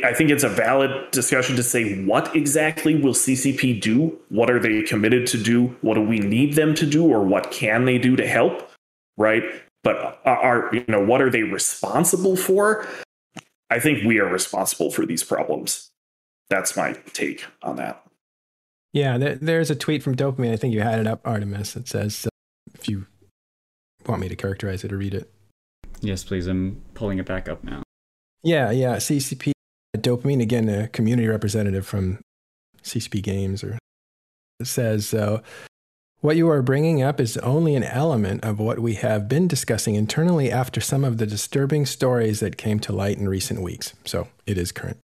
I think it's a valid discussion to say what exactly will CCP do? What are they committed to do? What do we need them to do, or what can they do to help? Right? But are you know what are they responsible for? I think we are responsible for these problems. That's my take on that. Yeah, there, there's a tweet from Dopamine. I think you had it up, Artemis. It says, uh, if you want me to characterize it or read it. Yes, please. I'm pulling it back up now. Yeah, yeah. CCP Dopamine, again, a community representative from CCP Games, or says, uh, what you are bringing up is only an element of what we have been discussing internally after some of the disturbing stories that came to light in recent weeks. So it is current.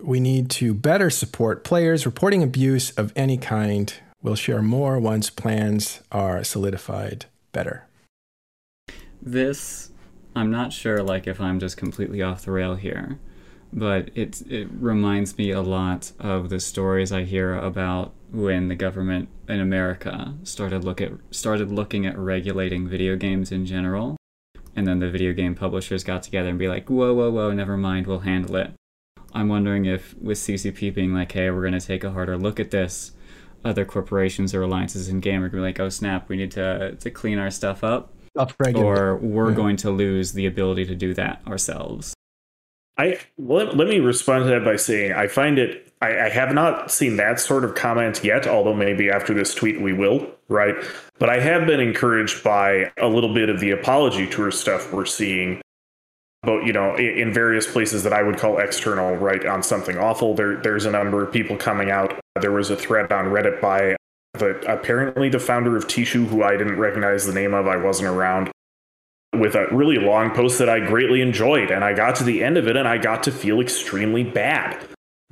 We need to better support players reporting abuse of any kind. We'll share more once plans are solidified better. This, I'm not sure, like if I'm just completely off the rail here, but it it reminds me a lot of the stories I hear about when the government in America started look at started looking at regulating video games in general, and then the video game publishers got together and be like, whoa, whoa, whoa, never mind, we'll handle it. I'm wondering if with CCP being like, hey, we're going to take a harder look at this, other corporations or alliances in game are going to be like, oh snap, we need to to clean our stuff up or we're Yeah. going to lose the ability to do that ourselves. I let, let me respond to that by saying I find it I, I have not seen that sort of comment yet, although maybe after this tweet we will, right? But I have been encouraged by a little bit of the apology tour stuff we're seeing about, you know, in, various places that I would call external, right, on something awful. There there's a number of people coming out. There was a thread on Reddit by the apparently the founder of Tishu, who I didn't recognize the name of, I wasn't around with a really long post that I greatly enjoyed. And I got to the end of it and I got to feel extremely bad,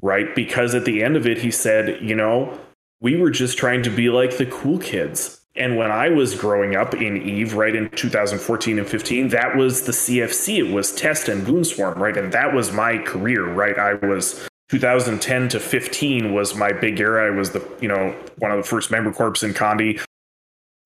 right? Because at the end of it, he said, you know, we were just trying to be like the cool kids. And when I was growing up in Eve, right in 2014 and 15, that was the CFC. It was Test and Goonswarm, right? And that was my career, right? I was 2010 to 15 was my big era. I was the, you know, one of the first member corps in Condi.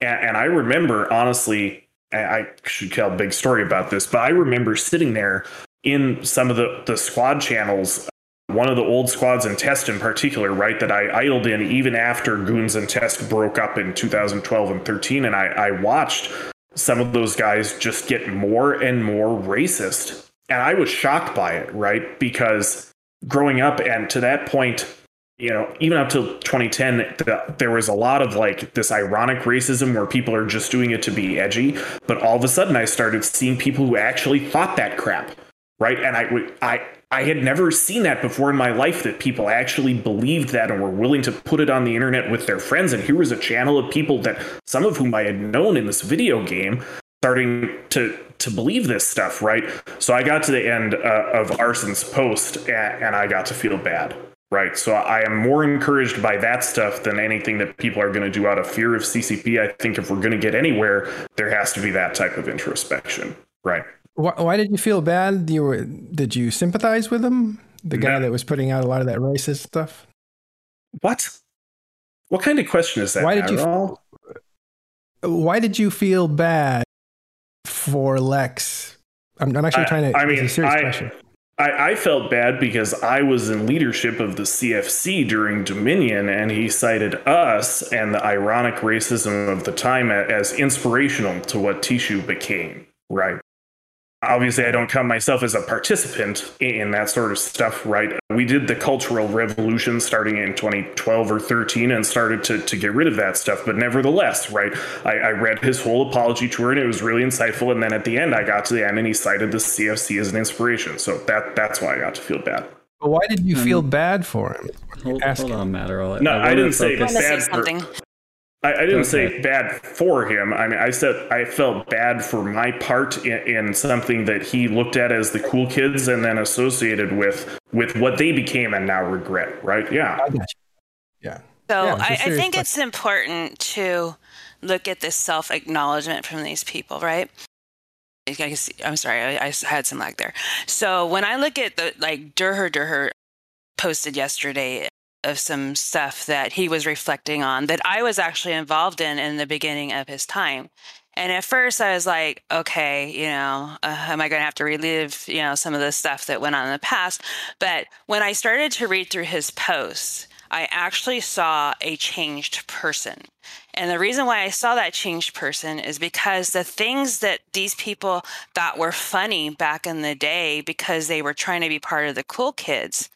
And, and I remember, honestly, I should tell a big story about this, but I remember sitting there in some of the, the squad channels, one of the old squads in Test in particular, right, that I idled in even after Goons and Test broke up in 2012 and 13. And I, I watched some of those guys just get more and more racist. And I was shocked by it, right? Because growing up and to that point, you know, even up till 2010, the, there was a lot of like this ironic racism where people are just doing it to be edgy. But all of a sudden, I started seeing people who actually thought that crap. right? And I I I had never seen that before in my life that people actually believed that and were willing to put it on the internet with their friends. And here was a channel of people that some of whom I had known in this video game starting to to believe this stuff, right? So I got to the end uh, of Arson's post and, and I got to feel bad. Right. So I am more encouraged by that stuff than anything that people are going to do out of fear of CCP. I think if we're going to get anywhere, there has to be that type of introspection. Right. Why, why did you feel bad? You were, did you sympathize with him? The guy no. that was putting out a lot of that racist stuff? What? What kind of question is that? Why did you Why did you feel bad for Lex? I'm, I'm actually I, trying to. I mean, I, I, I, felt bad because I was in leadership of the CFC during Dominion, and he cited us and the ironic racism of the time as inspirational to what Tishu became, right? Obviously, I don't count myself as a participant in that sort of stuff, right? We did the Cultural Revolution starting in 2012 or 13 and started to, to get rid of that stuff. But nevertheless, right, I, I read his whole apology tour and it was really insightful. And then at the end, I got to the end and he cited the CFC as an inspiration. So that that's why I got to feel bad. But why did you feel um, bad for him? Hold, hold on, Matt. No, I, I didn't say bad for. I, I didn't okay. say bad for him. I mean, I said I felt bad for my part in, in, something that he looked at as the cool kids and then associated with with what they became and now regret. Right? Yeah. Yeah. So yeah, I, I think it's important to look at this self acknowledgement from these people, right? I'm sorry, I, I, had some lag there. So when I look at the like Durher Durher posted yesterday of some stuff that he was reflecting on that I was actually involved in in the beginning of his time. And at first, I was like, okay, you know, uh, am I going to have to relive, you know, some of the stuff that went on in the past? But when I started to read through his posts, I actually saw a changed person. And the reason why I saw that changed person is because the things that these people thought were funny back in the day because they were trying to be part of the cool kids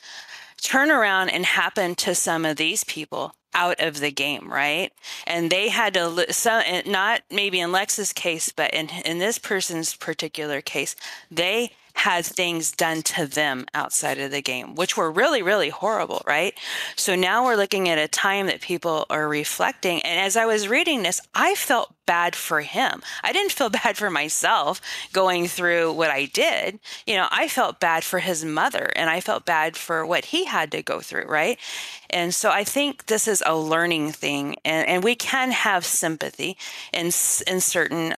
turn around and happen to some of these people out of the game, right? And they had to, so, eh, not maybe in Lex's case, but in, in this person's particular case, they had things done to them outside of the game, which were really, really horrible, right? So now we're looking at a time that people are reflecting. And as I was reading this, I felt bad for him. I didn't feel (laughs) bad for myself going through what I did. You know, I felt bad for his mother and I felt bad for what he had to go through, right? And so I think this is a learning thing, and, and we can have sympathy in, in certain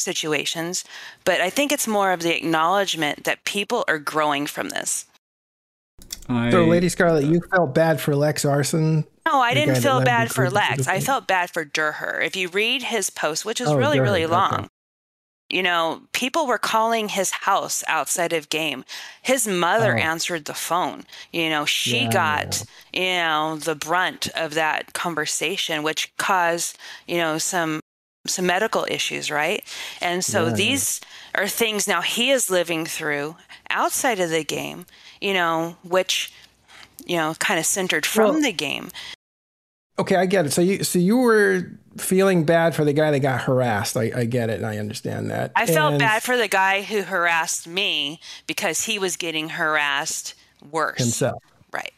situations, but I think it's more of the acknowledgement that people are growing from this. I, so, Lady Scarlet, you uh, felt bad for Lex Arson. No, I didn't feel bad for Lex. I felt bad for Durher. If you read his post, which is oh, really, Durher, really long, okay. you know, people were calling his house outside of game. His mother oh. answered the phone. You know, she yeah, got, you know, the brunt of that conversation, which caused, you know, some some medical issues, right? And so these are things now he is living through outside of the game, you know, which you know kind of centered from well, the game. Okay, I get it. So you so you were feeling bad for the guy that got harassed. I, I get it and I understand that. I and felt bad for the guy who harassed me because he was getting harassed worse himself. Right.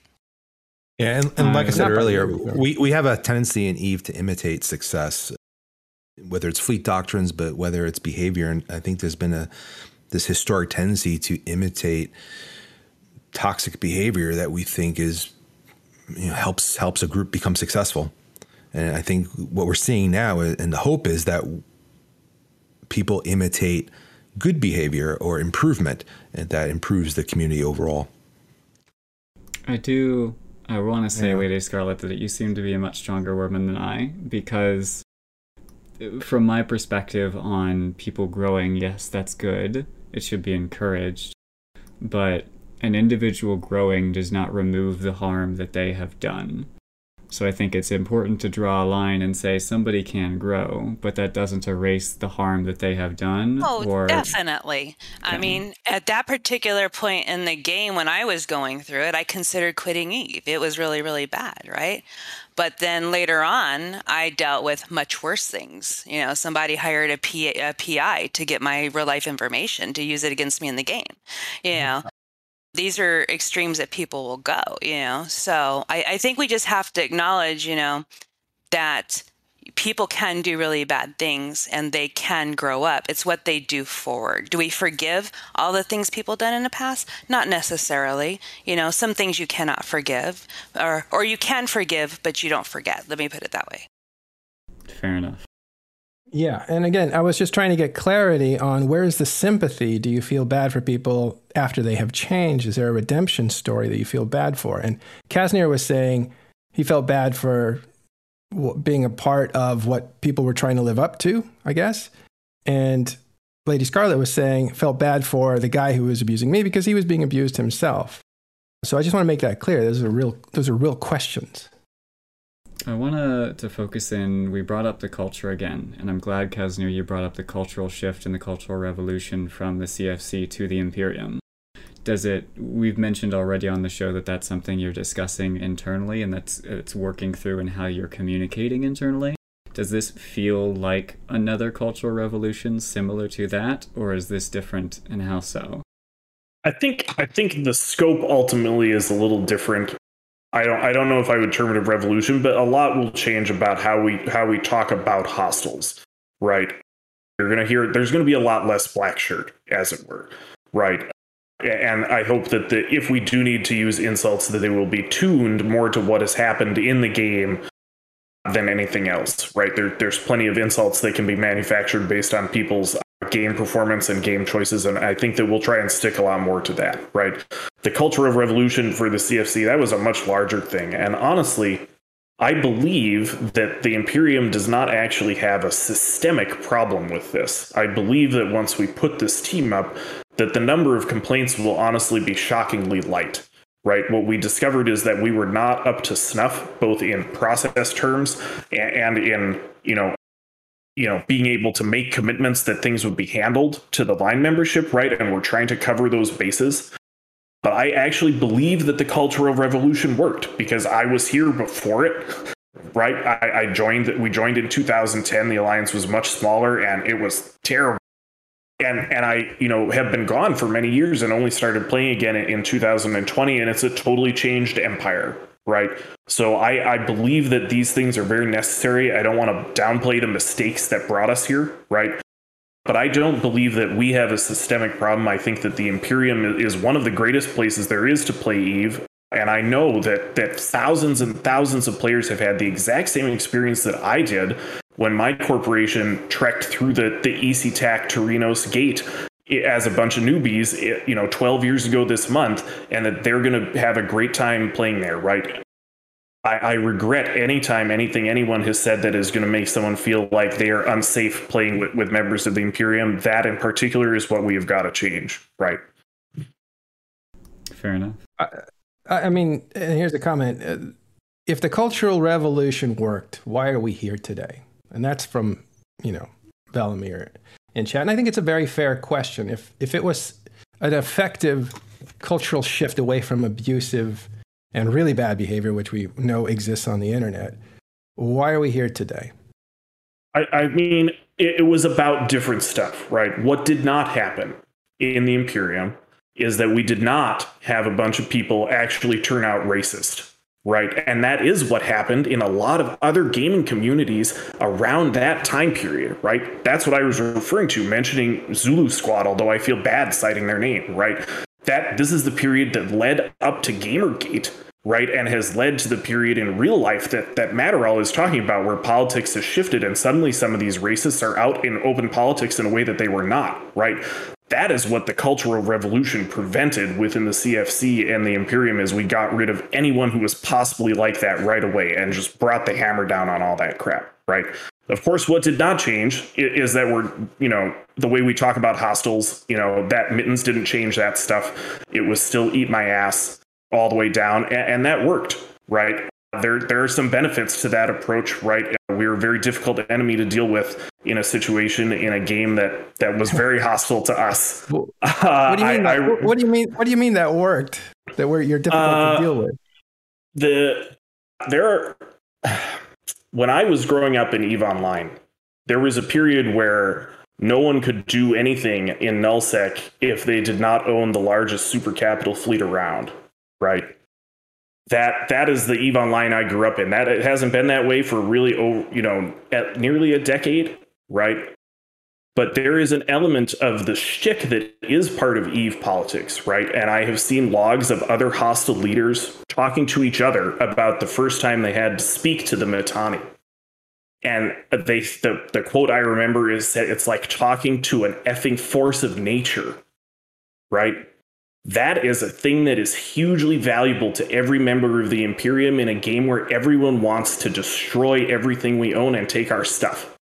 Yeah, and, and like I mm. said earlier, we, we have a tendency in Eve to imitate success whether it's fleet doctrines, but whether it's behavior. And I think there's been a this historic tendency to imitate toxic behavior that we think is you know helps helps a group become successful. And I think what we're seeing now, and the hope is that people imitate good behavior or improvement, and that improves the community overall. I do. I want to say, yeah. Lady Scarlet, that you seem to be a much stronger woman than I because from my perspective on people growing, yes, that's good. It should be encouraged. But an individual growing does not remove the harm that they have done. So I think it's important to draw a line and say somebody can grow, but that doesn't erase the harm that they have done. Oh, or, definitely. I mean, at that particular point in the game when I was going through it, I considered quitting Eve. It was really, really bad, right? But then later on, I dealt with much worse things. You know, somebody hired a, P- a PI to get my real life information to use it against me in the game. You mm-hmm. know, these are extremes that people will go, you know. So I, I think we just have to acknowledge, you know, that people can do really bad things and they can grow up. It's what they do forward. Do we forgive all the things people done in the past? Not necessarily. You know, some things you cannot forgive or or you can forgive but you don't forget. Let me put it that way. Fair enough. Yeah, and again, I was just trying to get clarity on where's the sympathy? Do you feel bad for people after they have changed? Is there a redemption story that you feel bad for? And Kazanir was saying he felt bad for being a part of what people were trying to live up to, I guess. And Lady Scarlet was saying felt bad for the guy who was abusing me because he was being abused himself. So I just want to make that clear. Those are real those are real questions. I want to, focus in. We brought up the culture again, and I'm glad, Kazanir, you brought up the cultural shift and the cultural revolution from the CFC to the Imperium. Does it? We've mentioned already on the show that that's something you're discussing internally, and that's it's working through and how you're communicating internally. Does this feel like another cultural revolution similar to that, or is this different, and how so? I think I think the scope ultimately is a little different. I don't I don't know if I would term it a revolution, but a lot will change about how we how we talk about hostiles, right? You're gonna hear there's gonna be a lot less black shirt, as it were, right? And I hope that the, if we do need to use insults, that they will be tuned more to what has happened in the game than anything else, right? There, there's plenty of insults that can be manufactured based on people's game performance and game choices. And I think that we'll try and stick a lot more to that, right? The culture of revolution for the CFC, that was a much larger thing. And honestly, I believe that the Imperium does not actually have a systemic problem with this. I believe that once we put this team up, that the number of complaints will honestly be shockingly light. Right. What we discovered is that we were not up to snuff, both in process terms and in, you know, you know being able to make commitments that things would be handled to the line membership right and we're trying to cover those bases. But i actually believe that the cultural revolution worked because i was here before it right? I, I joined we joined in 2010 the alliance was much smaller and it was terrible. And and I you know have been gone for many years and only started playing again in 2020 and it's a totally changed empire right? So I, I believe that these things are very necessary. I don't want to downplay the mistakes that brought us here, right? But I don't believe that we have a systemic problem. I think that the Imperium is one of the greatest places there is to play Eve. And I know that that thousands and thousands of players have had the exact same experience that I did when my corporation trekked through the, the ECTAC Torinos gate as a bunch of newbies, you know, 12 years ago this month, and that they're going to have a great time playing there, right? I, I regret anytime anything anyone has said that is going to make someone feel like they are unsafe playing with, with members of the Imperium. That in particular is what we have got to change, right? Fair enough. I, I mean, and here's a comment. Uh, if the Cultural Revolution worked, why are we here today? And that's from, you know, Valamir in chat. And I think it's a very fair question. If if it was an effective cultural shift away from abusive and really bad behavior, which we know exists on the internet, why are we here today? I, I mean, it, it was about different stuff, right? What did not happen in the Imperium is that we did not have a bunch of people actually turn out racist right? And that is what happened in a lot of other gaming communities around that time period, right? That's what I was referring to, mentioning Zulu Squad, although I feel bad citing their name, right? That this is the period that led up to Gamergate, right? And has led to the period in real life that, that Matterall is talking about, where politics has shifted and suddenly some of these racists are out in open politics in a way that they were not, right? That is what the cultural revolution prevented within the CFC and the Imperium is we got rid of anyone who was possibly like that right away and just brought the hammer down on all that crap, right? Of course, what did not change is that we're, you know, the way we talk about hostiles, you know, that mittens didn't change that stuff. It was still eat my ass all the way down, and, and that worked, right? There there are some benefits to that approach, right? We were a very difficult enemy to deal with in a situation in a game that that was very (laughs) hostile to us. (laughs) What, uh, do you mean? I, I, what do you mean? What do you mean that worked? That were you're difficult uh, to deal with? The there are (sighs) when I was growing up in Eve Online, there was a period where no one could do anything in nullsec if they did not own the largest super capital fleet around, right? That that is the Eve Online I grew up in. That it hasn't been that way for really, over, you know, at nearly a decade, right? But there is an element of the shtick that is part of Eve politics, right? And I have seen logs of other hostile leaders talking to each other about the first time they had to speak to the Mittani and they the, the quote I remember is that it's like talking to an effing force of nature, right? That is a thing that is hugely valuable to every member of the Imperium in a game where everyone wants to destroy everything we own and take our stuff.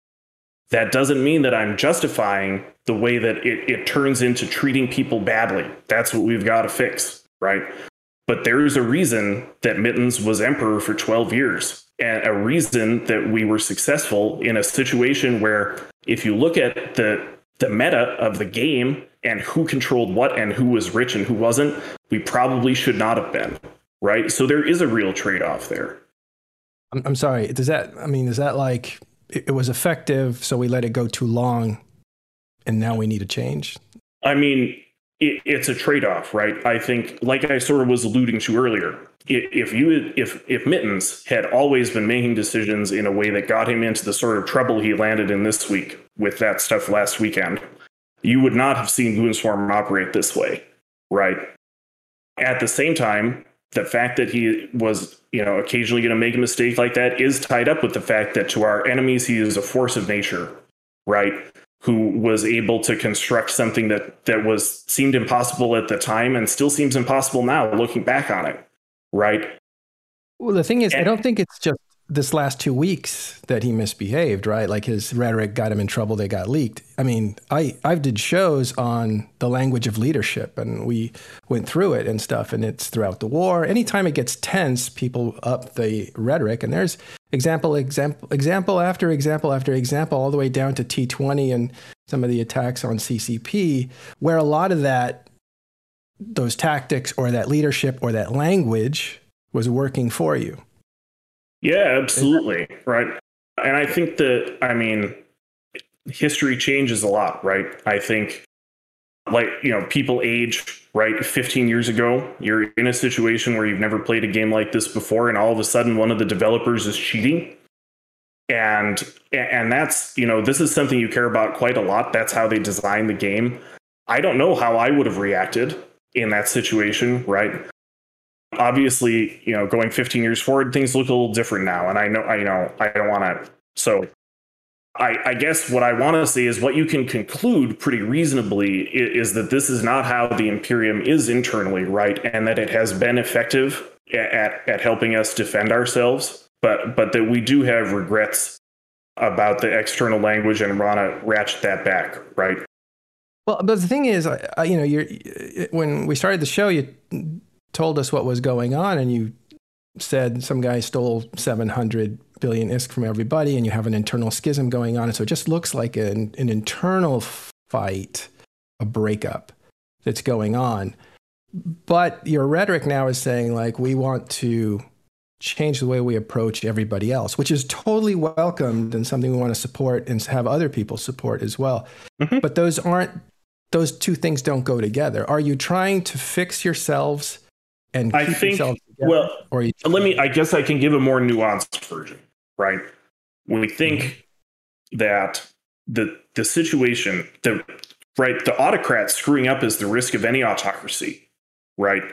That doesn't mean that I'm justifying the way that it, it turns into treating people badly. That's what we've got to fix, right? But there's a reason that Mittens was emperor for 12 years and a reason that we were successful in a situation where if you look at the the meta of the game and who controlled what and who was rich and who wasn't, we probably should not have been, right? So there is a real trade-off there. I'm, I'm sorry. Does that I mean is that like it, it was effective so we let it go too long and now we need a change? I mean, it, it's a trade-off, right? I think, like I sort of was alluding to earlier, if you if if Mittens had always been making decisions in a way that got him into the sort of trouble he landed in this week with that stuff last weekend, you would not have seen Goonswarm operate this way, right? At the same time, the fact that he was, you know, occasionally going to make a mistake like that is tied up with the fact that to our enemies he is a force of nature, right? who was able to construct something that that was seemed impossible at the time and still seems impossible now looking back on it right well the thing is and, i don't think it's just this last two weeks that he misbehaved, right? Like his rhetoric got him in trouble. They got leaked. I mean, I I've did shows on the language of leadership, and we went through it and stuff. And it's throughout the war. Anytime it gets tense, people up the rhetoric. And there's example, example, example after example after example, all the way down to T20 and some of the attacks on CCP, where a lot of that, those tactics or that leadership or that language was working for you. Yeah, absolutely. Right. And I think that, I mean, history changes a lot, right? I think, like, you know, people age, right? 15 years ago, you're in a situation where you've never played a game like this before, and all of a sudden one of the developers is cheating. And and that's you know this is something you care about quite a lot. That's how they design the game. I don't know how I would have reacted in that situation, right? obviously, you know, going 15 years forward, things look a little different now. And I know, I know, I don't want to. So, I, I, guess what I want to say is what you can conclude pretty reasonably is, is, that this is not how the Imperium is internally, right? And that it has been effective at, at helping us defend ourselves, but but that we do have regrets about the external language and want to ratchet that back, right? Well, but the thing is, you know, you're when we started the show, you told us what was going on and you said some guy stole 700 billion ISK from everybody and you have an internal schism going on. And so it just looks like an, an internal fight, a breakup that's going on. But your rhetoric now is saying, like, we want to change the way we approach everybody else, which is totally welcomed and something we want to support and have other people support as well. Mm-hmm. But those aren't, those two things don't go together. Are you trying to fix yourselves and I think well, or let me. I guess I can give a more nuanced version, right? We think mm-hmm. that the the situation, the right, the autocrat screwing up is the risk of any autocracy, right?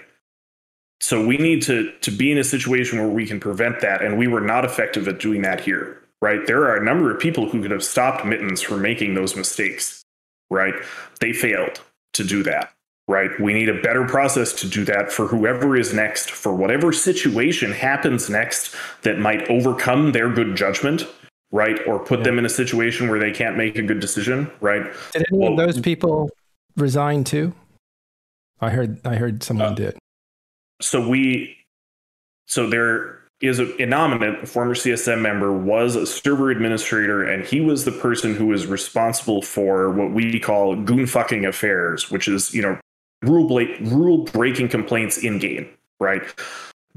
So we need to to be in a situation where we can prevent that, and we were not effective at doing that here, right? There are a number of people who could have stopped Mittens from making those mistakes, right? They failed to do that right? We need a better process to do that for whoever is next, for whatever situation happens next that might overcome their good judgment, right? Or put yeah. them in a situation where they can't make a good decision, right? Did any well, of those people resign too? I heard I heard someone uh, did. So we so there is a innominate former CSM member, was a server administrator, and he was the person who was responsible for what we call goon fucking affairs, which is you know rule break, rule breaking complaints in game, right?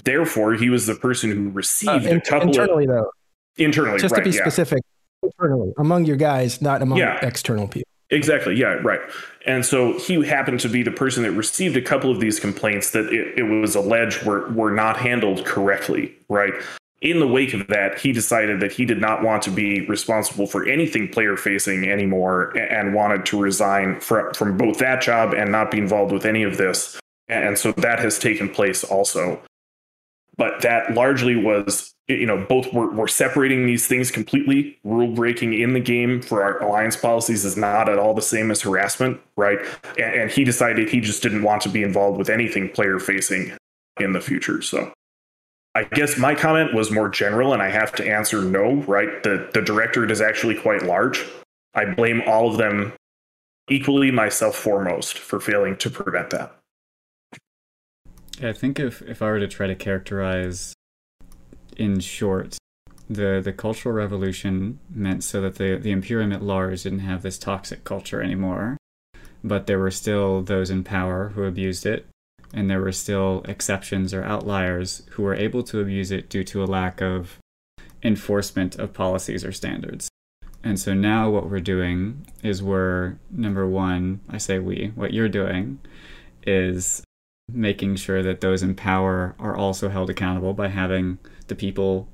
Therefore, he was the person who received uh, a couple internally, of, though. Internally, just right, to be yeah. specific, internally among your guys, not among yeah. external people. Exactly. Yeah. Right. And so he happened to be the person that received a couple of these complaints that it, it was alleged were were not handled correctly. Right. In the wake of that, he decided that he did not want to be responsible for anything player facing anymore and wanted to resign from, from both that job and not be involved with any of this. And so that has taken place also but that largely was you know both were, were separating these things completely. Rule breaking in the game for our alliance policies is not at all the same as harassment right? And, and he decided he just didn't want to be involved with anything player facing in the future. So i guess my comment was more general and i have to answer no right? The the directorate is actually quite large. I blame all of them equally myself foremost for failing to prevent that I think if, if I were to try to characterize in short, the, the Cultural Revolution meant so that the, the Imperium at large didn't have this toxic culture anymore, but there were still those in power who abused it, and there were still exceptions or outliers who were able to abuse it due to a lack of enforcement of policies or standards. And so now what we're doing is we're, number one, I say we, what you're doing is making sure that those in power are also held accountable by having the people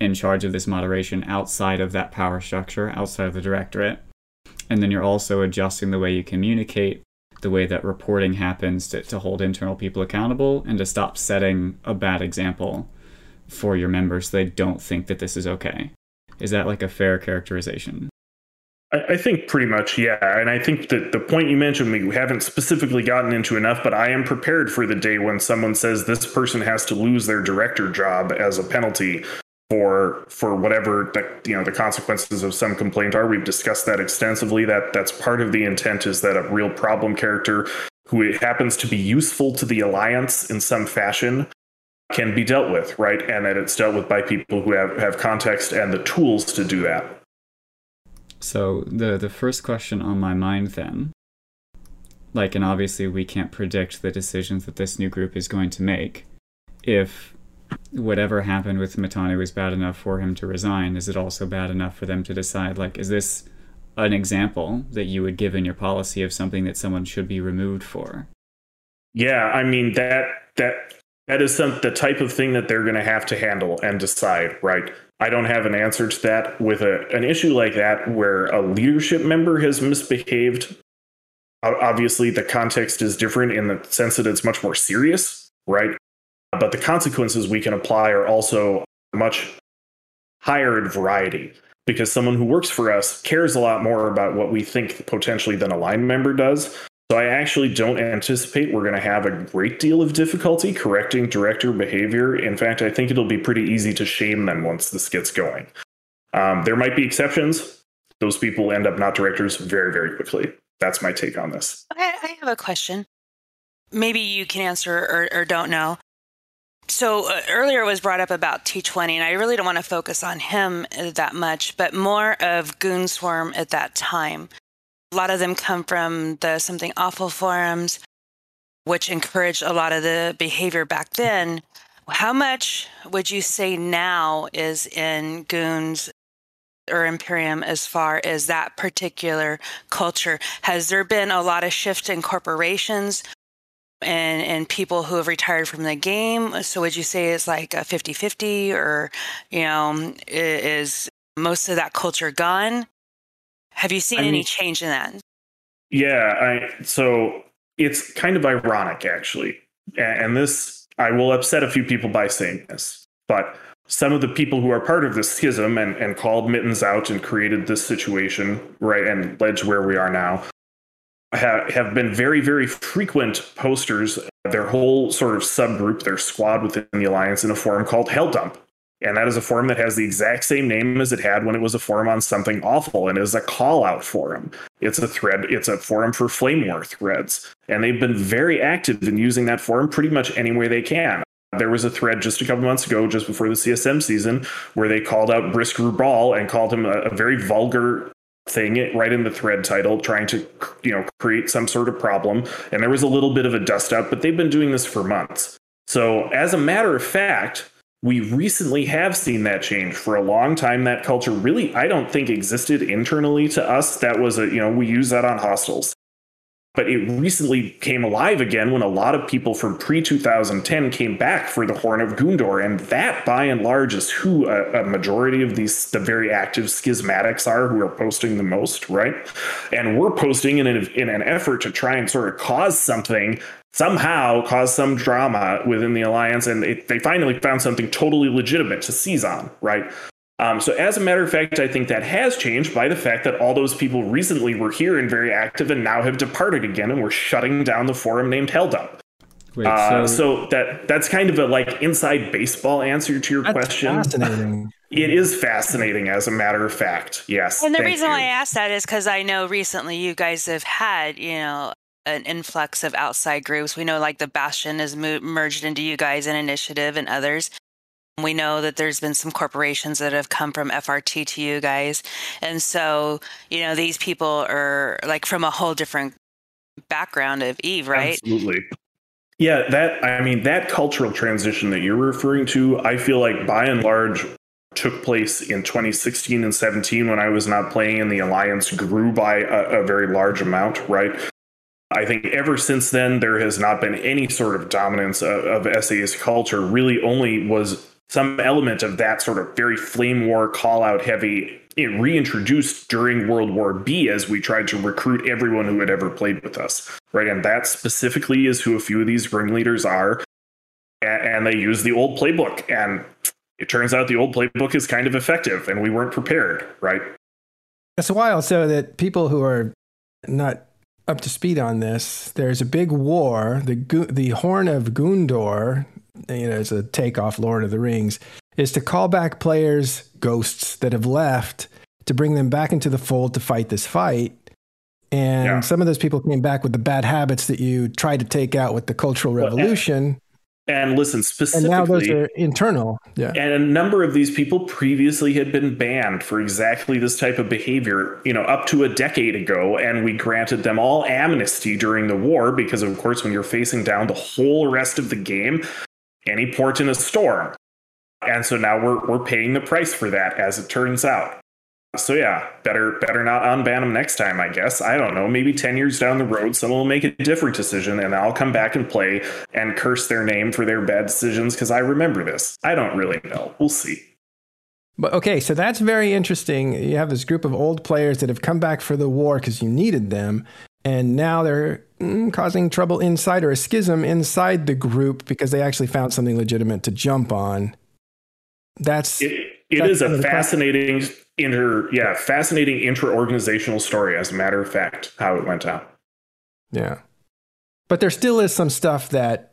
in charge of this moderation outside of that power structure, outside of the directorate. And then you're also adjusting the way you communicate, the way that reporting happens to, to hold internal people accountable and to stop setting a bad example for your members so they don't think that this is okay. Is that like a fair characterization? I, think pretty much, yeah. And I think that the point you mentioned, we haven't specifically gotten into enough, but I am prepared for the day when someone says this person has to lose their director job as a penalty for for whatever the, you know the consequences of some complaint are. We've discussed that extensively. That that's part of the intent is that a real problem character who happens to be useful to the alliance in some fashion can be dealt with, right? And that it's dealt with by people who have, have context and the tools to do that. So the the first question on my mind then, like, and obviously we can't predict the decisions that this new group is going to make. If whatever happened with Mittani was bad enough for him to resign, is it also bad enough for them to decide, like, is this an example that you would give in your policy of something that someone should be removed for? Yeah, I mean that that that is some the type of thing that they're going to have to handle and decide, right? I don't have an answer to that with a, an issue like that where a leadership member has misbehaved. Obviously, the context is different in the sense that it's much more serious, right? But the consequences we can apply are also much higher in variety because someone who works for us cares a lot more about what we think potentially than a line member does. So I actually don't anticipate we're going to have a great deal of difficulty correcting director behavior. In fact, I think it'll be pretty easy to shame them once this gets going. Um, there might be exceptions. Those people end up not directors very, very quickly. That's my take on this. I, I have a question. Maybe you can answer or, or don't know. So uh, earlier was brought up about T20, and I really don't want to focus on him that much, but more of Goonswarm at that time. A lot of them come from the Something Awful forums, which encouraged a lot of the behavior back then. How much would you say now is in Goons or Imperium as far as that particular culture? Has there been a lot of shift in corporations and, and people who have retired from the game? So would you say it's like a 50 50 or, you know, is most of that culture gone? Have you seen I any mean, change in that? Yeah, I so it's kind of ironic actually. And this I will upset a few people by saying this, but some of the people who are part of this schism and, and called mittens out and created this situation, right, and led to where we are now, have, have been very, very frequent posters. Uh, their whole sort of subgroup, their squad within the alliance, in a forum called Hell Dump, and that is a forum that has the exact same name as it had when it was a forum on something awful and is a call out forum. It's a thread, it's a forum for flame war threads. And they've been very active in using that forum pretty much any way they can. There was a thread just a couple months ago, just before the CSM season, where they called out Brisc Rubal and called him a, a very vulgar thing right in the thread title, trying to you know create some sort of problem. And there was a little bit of a dust up, but they've been doing this for months. So as a matter of fact, we recently have seen that change for a long time. That culture really i don't think existed internally to us. That was a you know we use that on hostiles. But it recently came alive again when a lot of people from pre 2010 came back for the Horn of Goondor and that by and large is who a, a, majority of these the very active schismatics are who are posting the most, right? And we're posting in an, in an effort to try and sort of cause something somehow caused some drama within the alliance and it, they finally found something totally legitimate to seize on right um, so, as a matter of fact, I think that has changed by the fact that all those people recently were here and very active and now have departed again and we're shutting down the forum named Helldump. Wait, uh, so, that that's kind of a like inside baseball answer to your that's question. Fascinating. (laughs) It is fascinating, as a matter of fact. Yes. And the reason you. why I asked that is because I know recently you guys have had, you know, an influx of outside groups. We know like the Bastion is mo- merged into you guys and Initiative and others. We know that there's been some corporations that have come from FRT to you guys. And so, you know, these people are like from a whole different background of Eve, right? Absolutely. Yeah, that I mean that cultural transition that you're referring to, I feel like by and large took place in 2016 and 17 when I was not playing in the alliance grew by a, a very large amount, right? I think ever since then, there has not been any sort of dominance of, of SA's culture. Really, only was some element of that sort of very flame war call out heavy it reintroduced during World War B as we tried to recruit everyone who had ever played with us, right? And that specifically is who a few of these ringleaders are. And they use the old playbook. And it turns out the old playbook is kind of effective, and we weren't prepared, right? It's wild. So that people who are not up to speed on this, there's a big war. The the Horn of Goondor you know, it's a takeoff Lord of the Rings, is to call back players, ghosts that have left, to bring them back into the fold to fight this fight. And yeah. some of those people came back with the bad habits that you tried to take out with the Cultural Revolution. And listen, specifically. And now those are internal. Yeah. And a number of these people previously had been banned for exactly this type of behavior, you know, up to a decade ago. And we granted them all amnesty during the war because, of course, when you're facing down the whole rest of the game, any port in a storm. And so now we're we're paying the price for that, as it turns out. So yeah, better better not unban them next time, I guess. I don't know. Maybe ten years down the road, someone will make a different decision, and I'll come back and play and curse their name for their bad decisions because I remember this. I don't really know. We'll see. But okay, so that's very interesting. You have this group of old players that have come back for the war because you needed them, and now they're mm, causing trouble inside or a schism inside the group because they actually found something legitimate to jump on. That's it, it that's is a fascinating inter yeah fascinating intra-organizational story as a matter of fact how it went out Yeah, but there still is some stuff that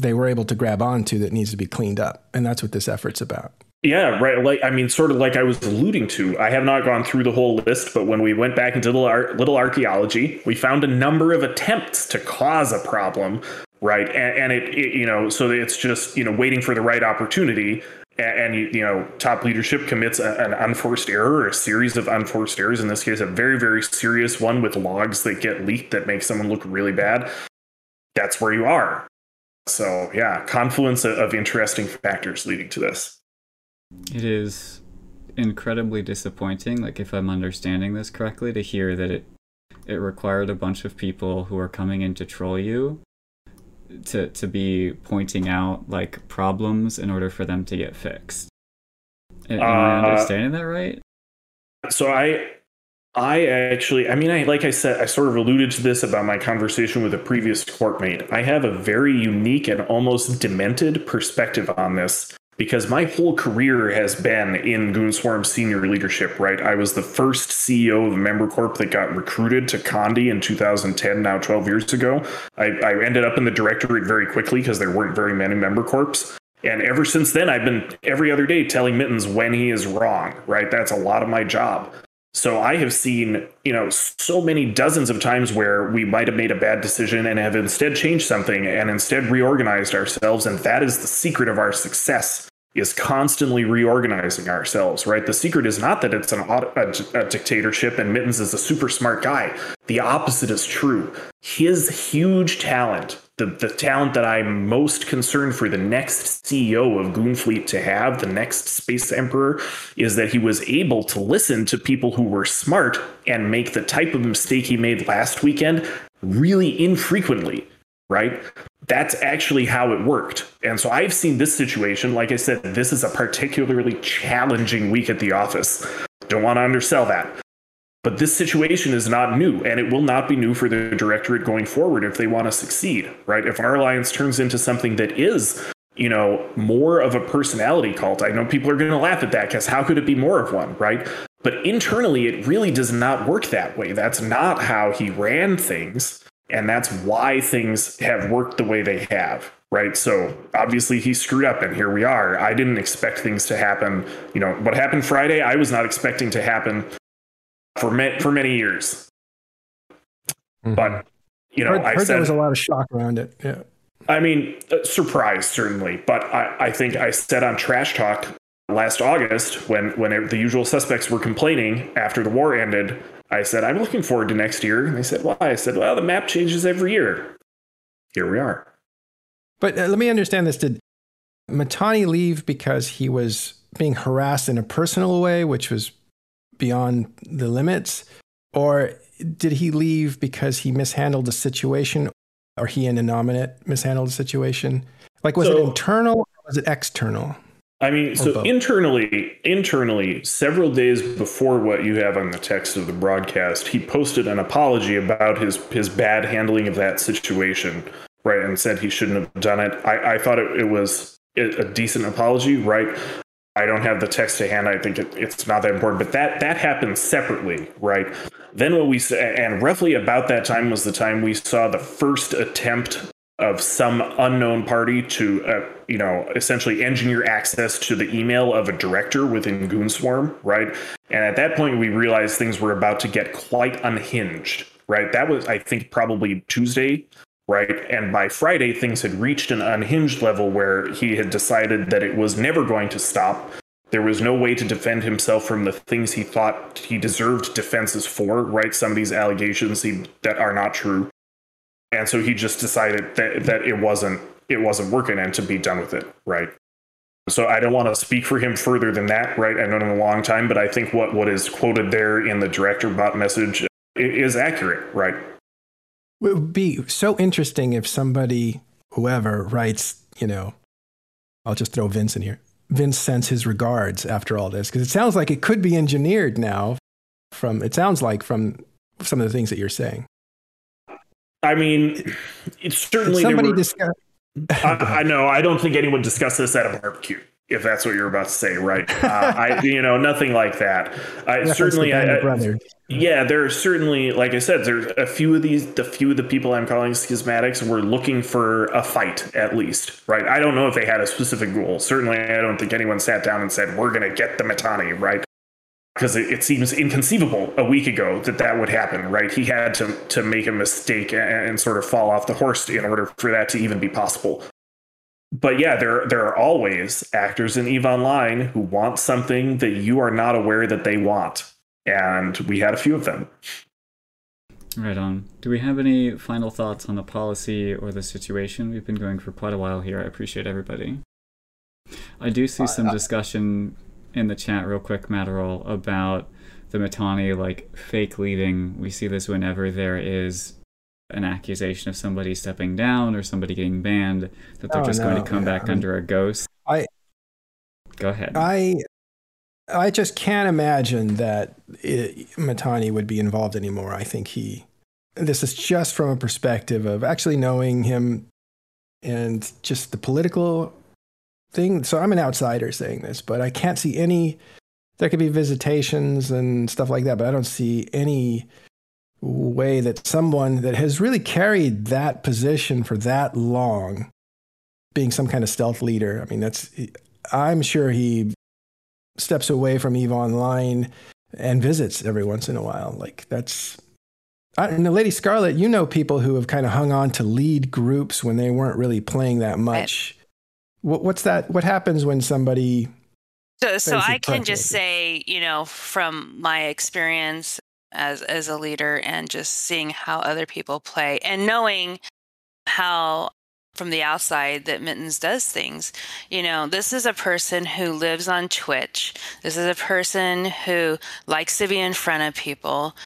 they were able to grab onto that needs to be cleaned up, and that's what this effort's about. Yeah, right. Like, I mean, sort of like I was alluding to. I have not gone through the whole list, but when we went back into little, ar- little archaeology, we found a number of attempts to cause a problem, right? And, and it, it, you know, so it's just, you know, waiting for the right opportunity. And, and you know, top leadership commits a, an unforced error, or a series of unforced errors. In this case, a very, very serious one with logs that get leaked that make someone look really bad. That's where you are. So, yeah, confluence of, of interesting factors leading to this. It is incredibly disappointing, like if I'm understanding this correctly, to hear that it it required a bunch of people who are coming in to troll you to to be pointing out like problems in order for them to get fixed. Am, uh, I understanding that right? So I I actually, I mean, I like I said, I sort of alluded to this about my conversation with a previous courtmate. I have a very unique and almost demented perspective on this because my whole career has been in Goonswarm senior leadership, right? I was the first CEO of member corp that got recruited to Condi in 2010, now 12 years ago. I, I ended up in the directorate very quickly because there weren't very many member corps. And ever since then, I've been every other day telling Mittens when he is wrong, right? That's a lot of my job. So I have seen, you know, so many dozens of times where we might have made a bad decision and have instead changed something and instead reorganized ourselves. And that is the secret of our success is constantly reorganizing ourselves, right? The secret is not that it's an, a, a dictatorship and Mittens is a super smart guy. The opposite is true. His huge talent, the, the talent that I'm most concerned for the next CEO of Goonfleet to have, the next Space Emperor, is that he was able to listen to people who were smart and make the type of mistake he made last weekend really infrequently right? That's actually how it worked. And so I've seen this situation. Like I said, this is a particularly challenging week at the office. Don't want to undersell that. But this situation is not new, and it will not be new for the directorate going forward if they want to succeed, right? If our alliance turns into something that is, you know, more of a personality cult, I know people are going to laugh at that because how could it be more of one, right? But internally, it really does not work that way. That's not how he ran things. And that's why things have worked the way they have, right? So obviously he screwed up, and here we are. I didn't expect things to happen. You know, what happened Friday, I was not expecting to happen for ma- for many years. Mm-hmm. But you know, heard, I heard said there was a lot of shock around it. Yeah. I mean, uh, surprise certainly, but I, I think I said on Trash Talk last August when when it, the usual suspects were complaining after the war ended I said, I'm looking forward to next year. And they said, why? I said, well, the map changes every year. Here we are. But uh, let me understand this. Did Mittani leave because he was being harassed in a personal way, which was beyond the limits? Or did he leave because he mishandled the situation or he and Innominate mishandled the situation? Like, was so, it internal or was it external? I mean, so internally, internally, several days before what you have on the text of the broadcast, he posted an apology about his his bad handling of that situation, right, and said he shouldn't have done it. I, I thought it, it was a decent apology, right? I don't have the text to hand. I think it, it's not that important, but that that happened separately, right? Then what we and roughly about that time was the time we saw the first attempt of some unknown party to, uh, you know, essentially engineer access to the email of a director within Goonswarm, right? And at that point, we realized things were about to get quite unhinged, right? That was, I think, probably Tuesday, right? And by Friday, things had reached an unhinged level where he had decided that it was never going to stop. There was no way to defend himself from the things he thought he deserved defenses for, right? Some of these allegations he, that are not true and so he just decided that that it wasn't it wasn't working and to be done with it right? So i don't want to speak for him further than that right? I've known him a long time but i think what what is quoted there in the director bot message is accurate right? It would be so interesting if somebody whoever writes you know i'll just throw vince in here. Vince sends his regards after all this because it sounds like it could be engineered now from it sounds like from some of the things that you're saying I mean, it's certainly somebody discuss. (laughs) I, I, know. I don't think anyone discussed this at a barbecue. If that's what you're about to say, right? (laughs) Uh, I, you know, nothing like that. I certainly, I, yeah, there are certainly, like I said, there's a few of these. The few of the people I'm calling schismatics were looking for a fight, at least, right? I don't know if they had a specific goal. Certainly, I don't think anyone sat down and said, "We're going to get the Mittani," right? Because it, it, seems inconceivable a week ago that that would happen, right? He had to to make a mistake and, and, sort of fall off the horse in order for that to even be possible. But yeah, there there are always actors in Eve Online who want something that you are not aware that they want, and we had a few of them. Right on. Do we have any final thoughts on the policy or the situation? We've been going for quite a while here. I appreciate everybody. I do see some discussion in the chat real quick, Matterall, about the Mittani like fake leaving. We see this whenever there is an accusation of somebody stepping down or somebody getting banned, that they're oh, just no, going to come yeah. back I mean, under a ghost. I go ahead. I I just can't imagine that it, Mittani would be involved anymore. I think he. This is just from a perspective of actually knowing him and just the political thing. So I'm an outsider saying this, but I can't see any. There could be visitations and stuff like that, but I don't see any way that someone that has really carried that position for that long, being some kind of stealth leader. I mean, that's. I'm sure he steps away from Eve Online and visits every once in a while. Like that's and the Lady Scarlet, you know people who have kind of hung on to lead groups when they weren't really playing that much. What, what's that? What happens when somebody? So, so I can just say, you know, from my experience as as a leader and just seeing how other people play and knowing how from the outside that Mittens does things. You know, this is a person who lives on Twitch. This is a person who likes to be in front of people.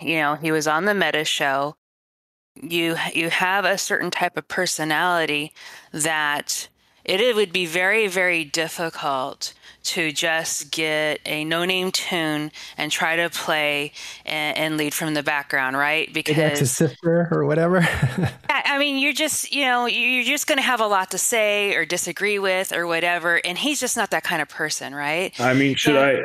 You know, he was on the Meta show. You you have a certain type of personality that it, it would be very very difficult to just get a no name toon and try to play and, and, lead from the background, right? Because that's a sister or whatever. (laughs) I mean, you're just, you know, you're just going to have a lot to say or disagree with or whatever. And he's just not that kind of person, right? I mean, should I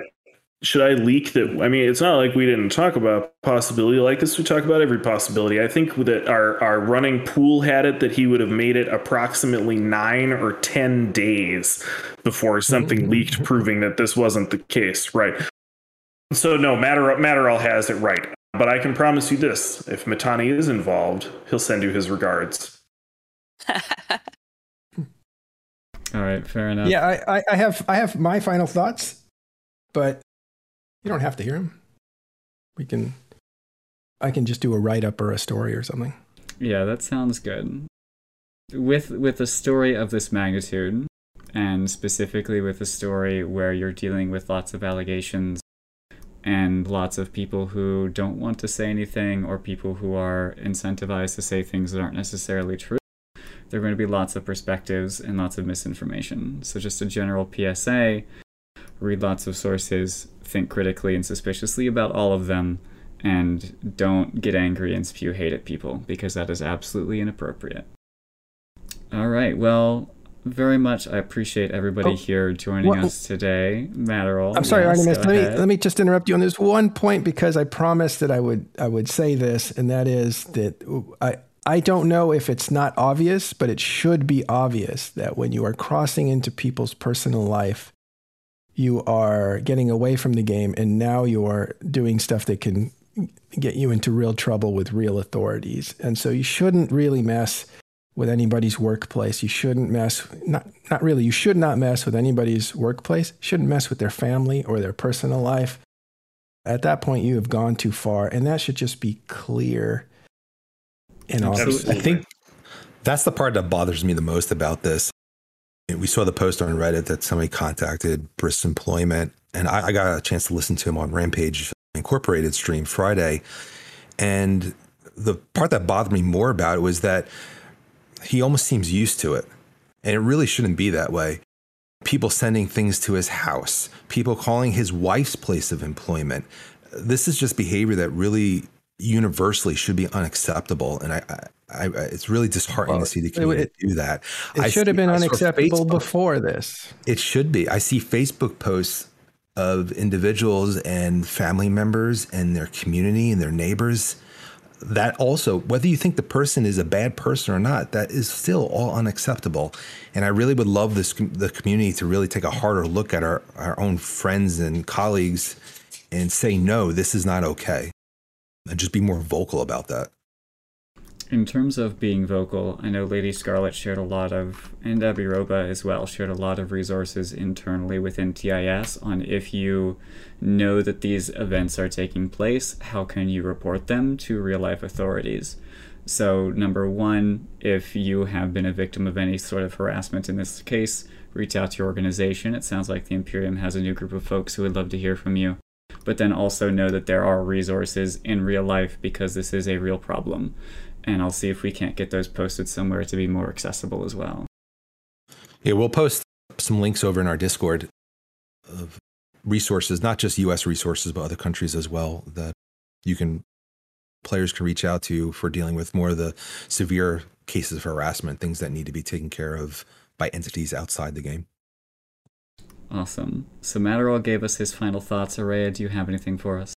should I leak that? I mean, it's not like we didn't talk about possibility like this. We talk about every possibility. I think that our, our running pool had it that he would have made it approximately nine or 10 days before something mm-hmm. leaked proving that this wasn't the case. Right. So, no, Matter, Matterall has it right. But I can promise you this if Mittani is involved, he'll send you his regards. (laughs) All right, fair enough. Yeah, I, I have I have my final thoughts, but you don't have to hear them. We can, I can just do a write up or a story or something. Yeah, that sounds good. With with a story of this magnitude, and specifically with a story where you're dealing with lots of allegations and lots of people who don't want to say anything or people who are incentivized to say things that aren't necessarily true, there are going to be lots of perspectives and lots of misinformation. So, just a general PSA read lots of sources, think critically and suspiciously about all of them, and don't get angry and spew hate at people because that is absolutely inappropriate. All right, well, very much I appreciate everybody oh, here joining well, us today. Matterall. I'm sorry, yes, Artemis. Let me let me just interrupt you on this one point because I promised that I would I would say this, and that is that I I don't know if it's not obvious, but it should be obvious that when you are crossing into people's personal life, you are getting away from the game and now you are doing stuff that can get you into real trouble with real authorities. And so you shouldn't really mess with anybody's workplace. You shouldn't mess not not really. You should not mess with anybody's workplace. You shouldn't mess with their family or their personal life. At that point you have gone too far and that should just be clear and obvious. I think that's the part that bothers me the most about this we saw the post on Reddit that somebody contacted Brisc Employment, and I, I, got a chance to listen to him on Rampage Incorporated stream Friday. And the part that bothered me more about it was that he almost seems used to it. And it really shouldn't be that way. People sending things to his house, people calling his wife's place of employment. This is just behavior that really universally should be unacceptable. And I, I, I it's really disheartening well, to see the community it, do that. It I should see, have been unacceptable Facebook, before this. It should be. I see Facebook posts of individuals and family members and their community and their neighbors. That also, whether you think the person is a bad person or not, that is still all unacceptable. And I really would love this the community to really take a harder look at our, our own friends and colleagues and say, no, this is not okay and just be more vocal about that. In terms of being vocal, I know Lady Scarlet shared a lot of, and Abby Roba as well, shared a lot of resources internally within TIS on if you know that these events are taking place, how can you report them to real life authorities? So, number one, if you have been a victim of any sort of harassment in this case, reach out to your organization. It sounds like the Imperium has a new group of folks who would love to hear from you but then also know that there are resources in real life because this is a real problem. And I'll see if we can't get those posted somewhere to be more accessible as well. Yeah, we'll post some links over in our Discord of resources, not just US resources, but other countries as well that you can players can reach out to for dealing with more of the severe cases of harassment, things that need to be taken care of by entities outside the game. Awesome. So Matterall gave us his final thoughts. Araya, do you have anything for us?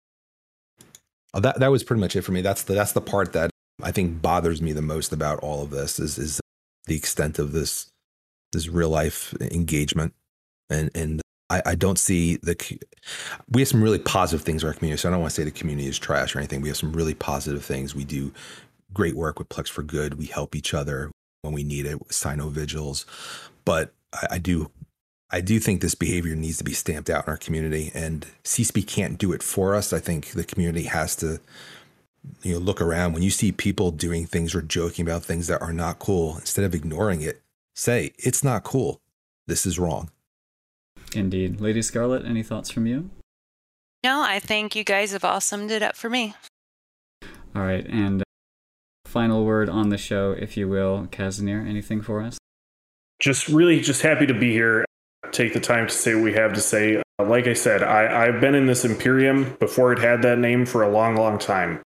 Oh, that that was pretty much it for me. That's the that's the part that I think bothers me the most about all of this is is the extent of this this real life engagement and and I, I don't see the. We have some really positive things in our community. So I don't want to say the community is trash or anything. We have some really positive things. We do great work with Plex for Good. We help each other when we need it. Cyno vigils, but I, I do. I do think this behavior needs to be stamped out in our community, and CCP can't do it for us. I think the community has to you know look around. When you see people doing things or joking about things that are not cool instead of ignoring it say it's not cool. This is wrong. Indeed. Lady scarlet any thoughts from you? No i think you guys have all summed it up for me. All right and uh, final word on the show if you will Kazanir, anything for us? Just really just happy to be here take the time to say what we have to say uh, like i said I, i've been in this imperium before it had that name for a long long time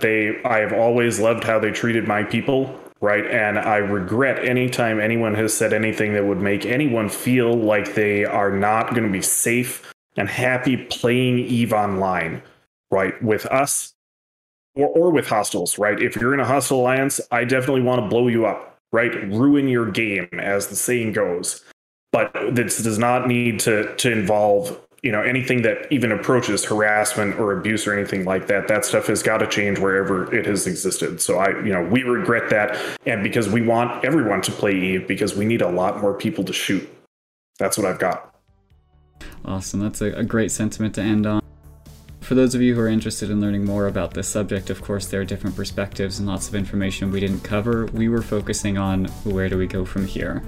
they I have always loved how they treated my people, right? And I regret anytime anyone has said anything that would make anyone feel like they are not going to be safe and happy playing Eve online, right? With us or, or with hostiles, right? If you're in a hostile alliance, I definitely want to blow you up, right? Ruin your game, as the saying goes. But this does not need to to involve you know anything that even approaches harassment or abuse or anything like that. That stuff has got to change wherever it has existed. So i you know we regret that and because we want everyone to play eve because we need a lot more people to shoot. That's what i've got. Awesome. That's a, a great sentiment to end on. For those of you who are interested in learning more about this subject, of course, there are different perspectives and lots of information we didn't cover. We were focusing on where do we go from here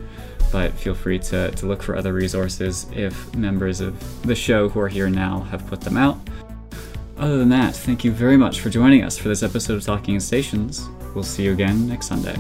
but feel free to, to look for other resources if members of the show who are here now have put them out. Other than that, thank you very much for joining us for this episode of Talking Stations. We'll see you again next Sunday.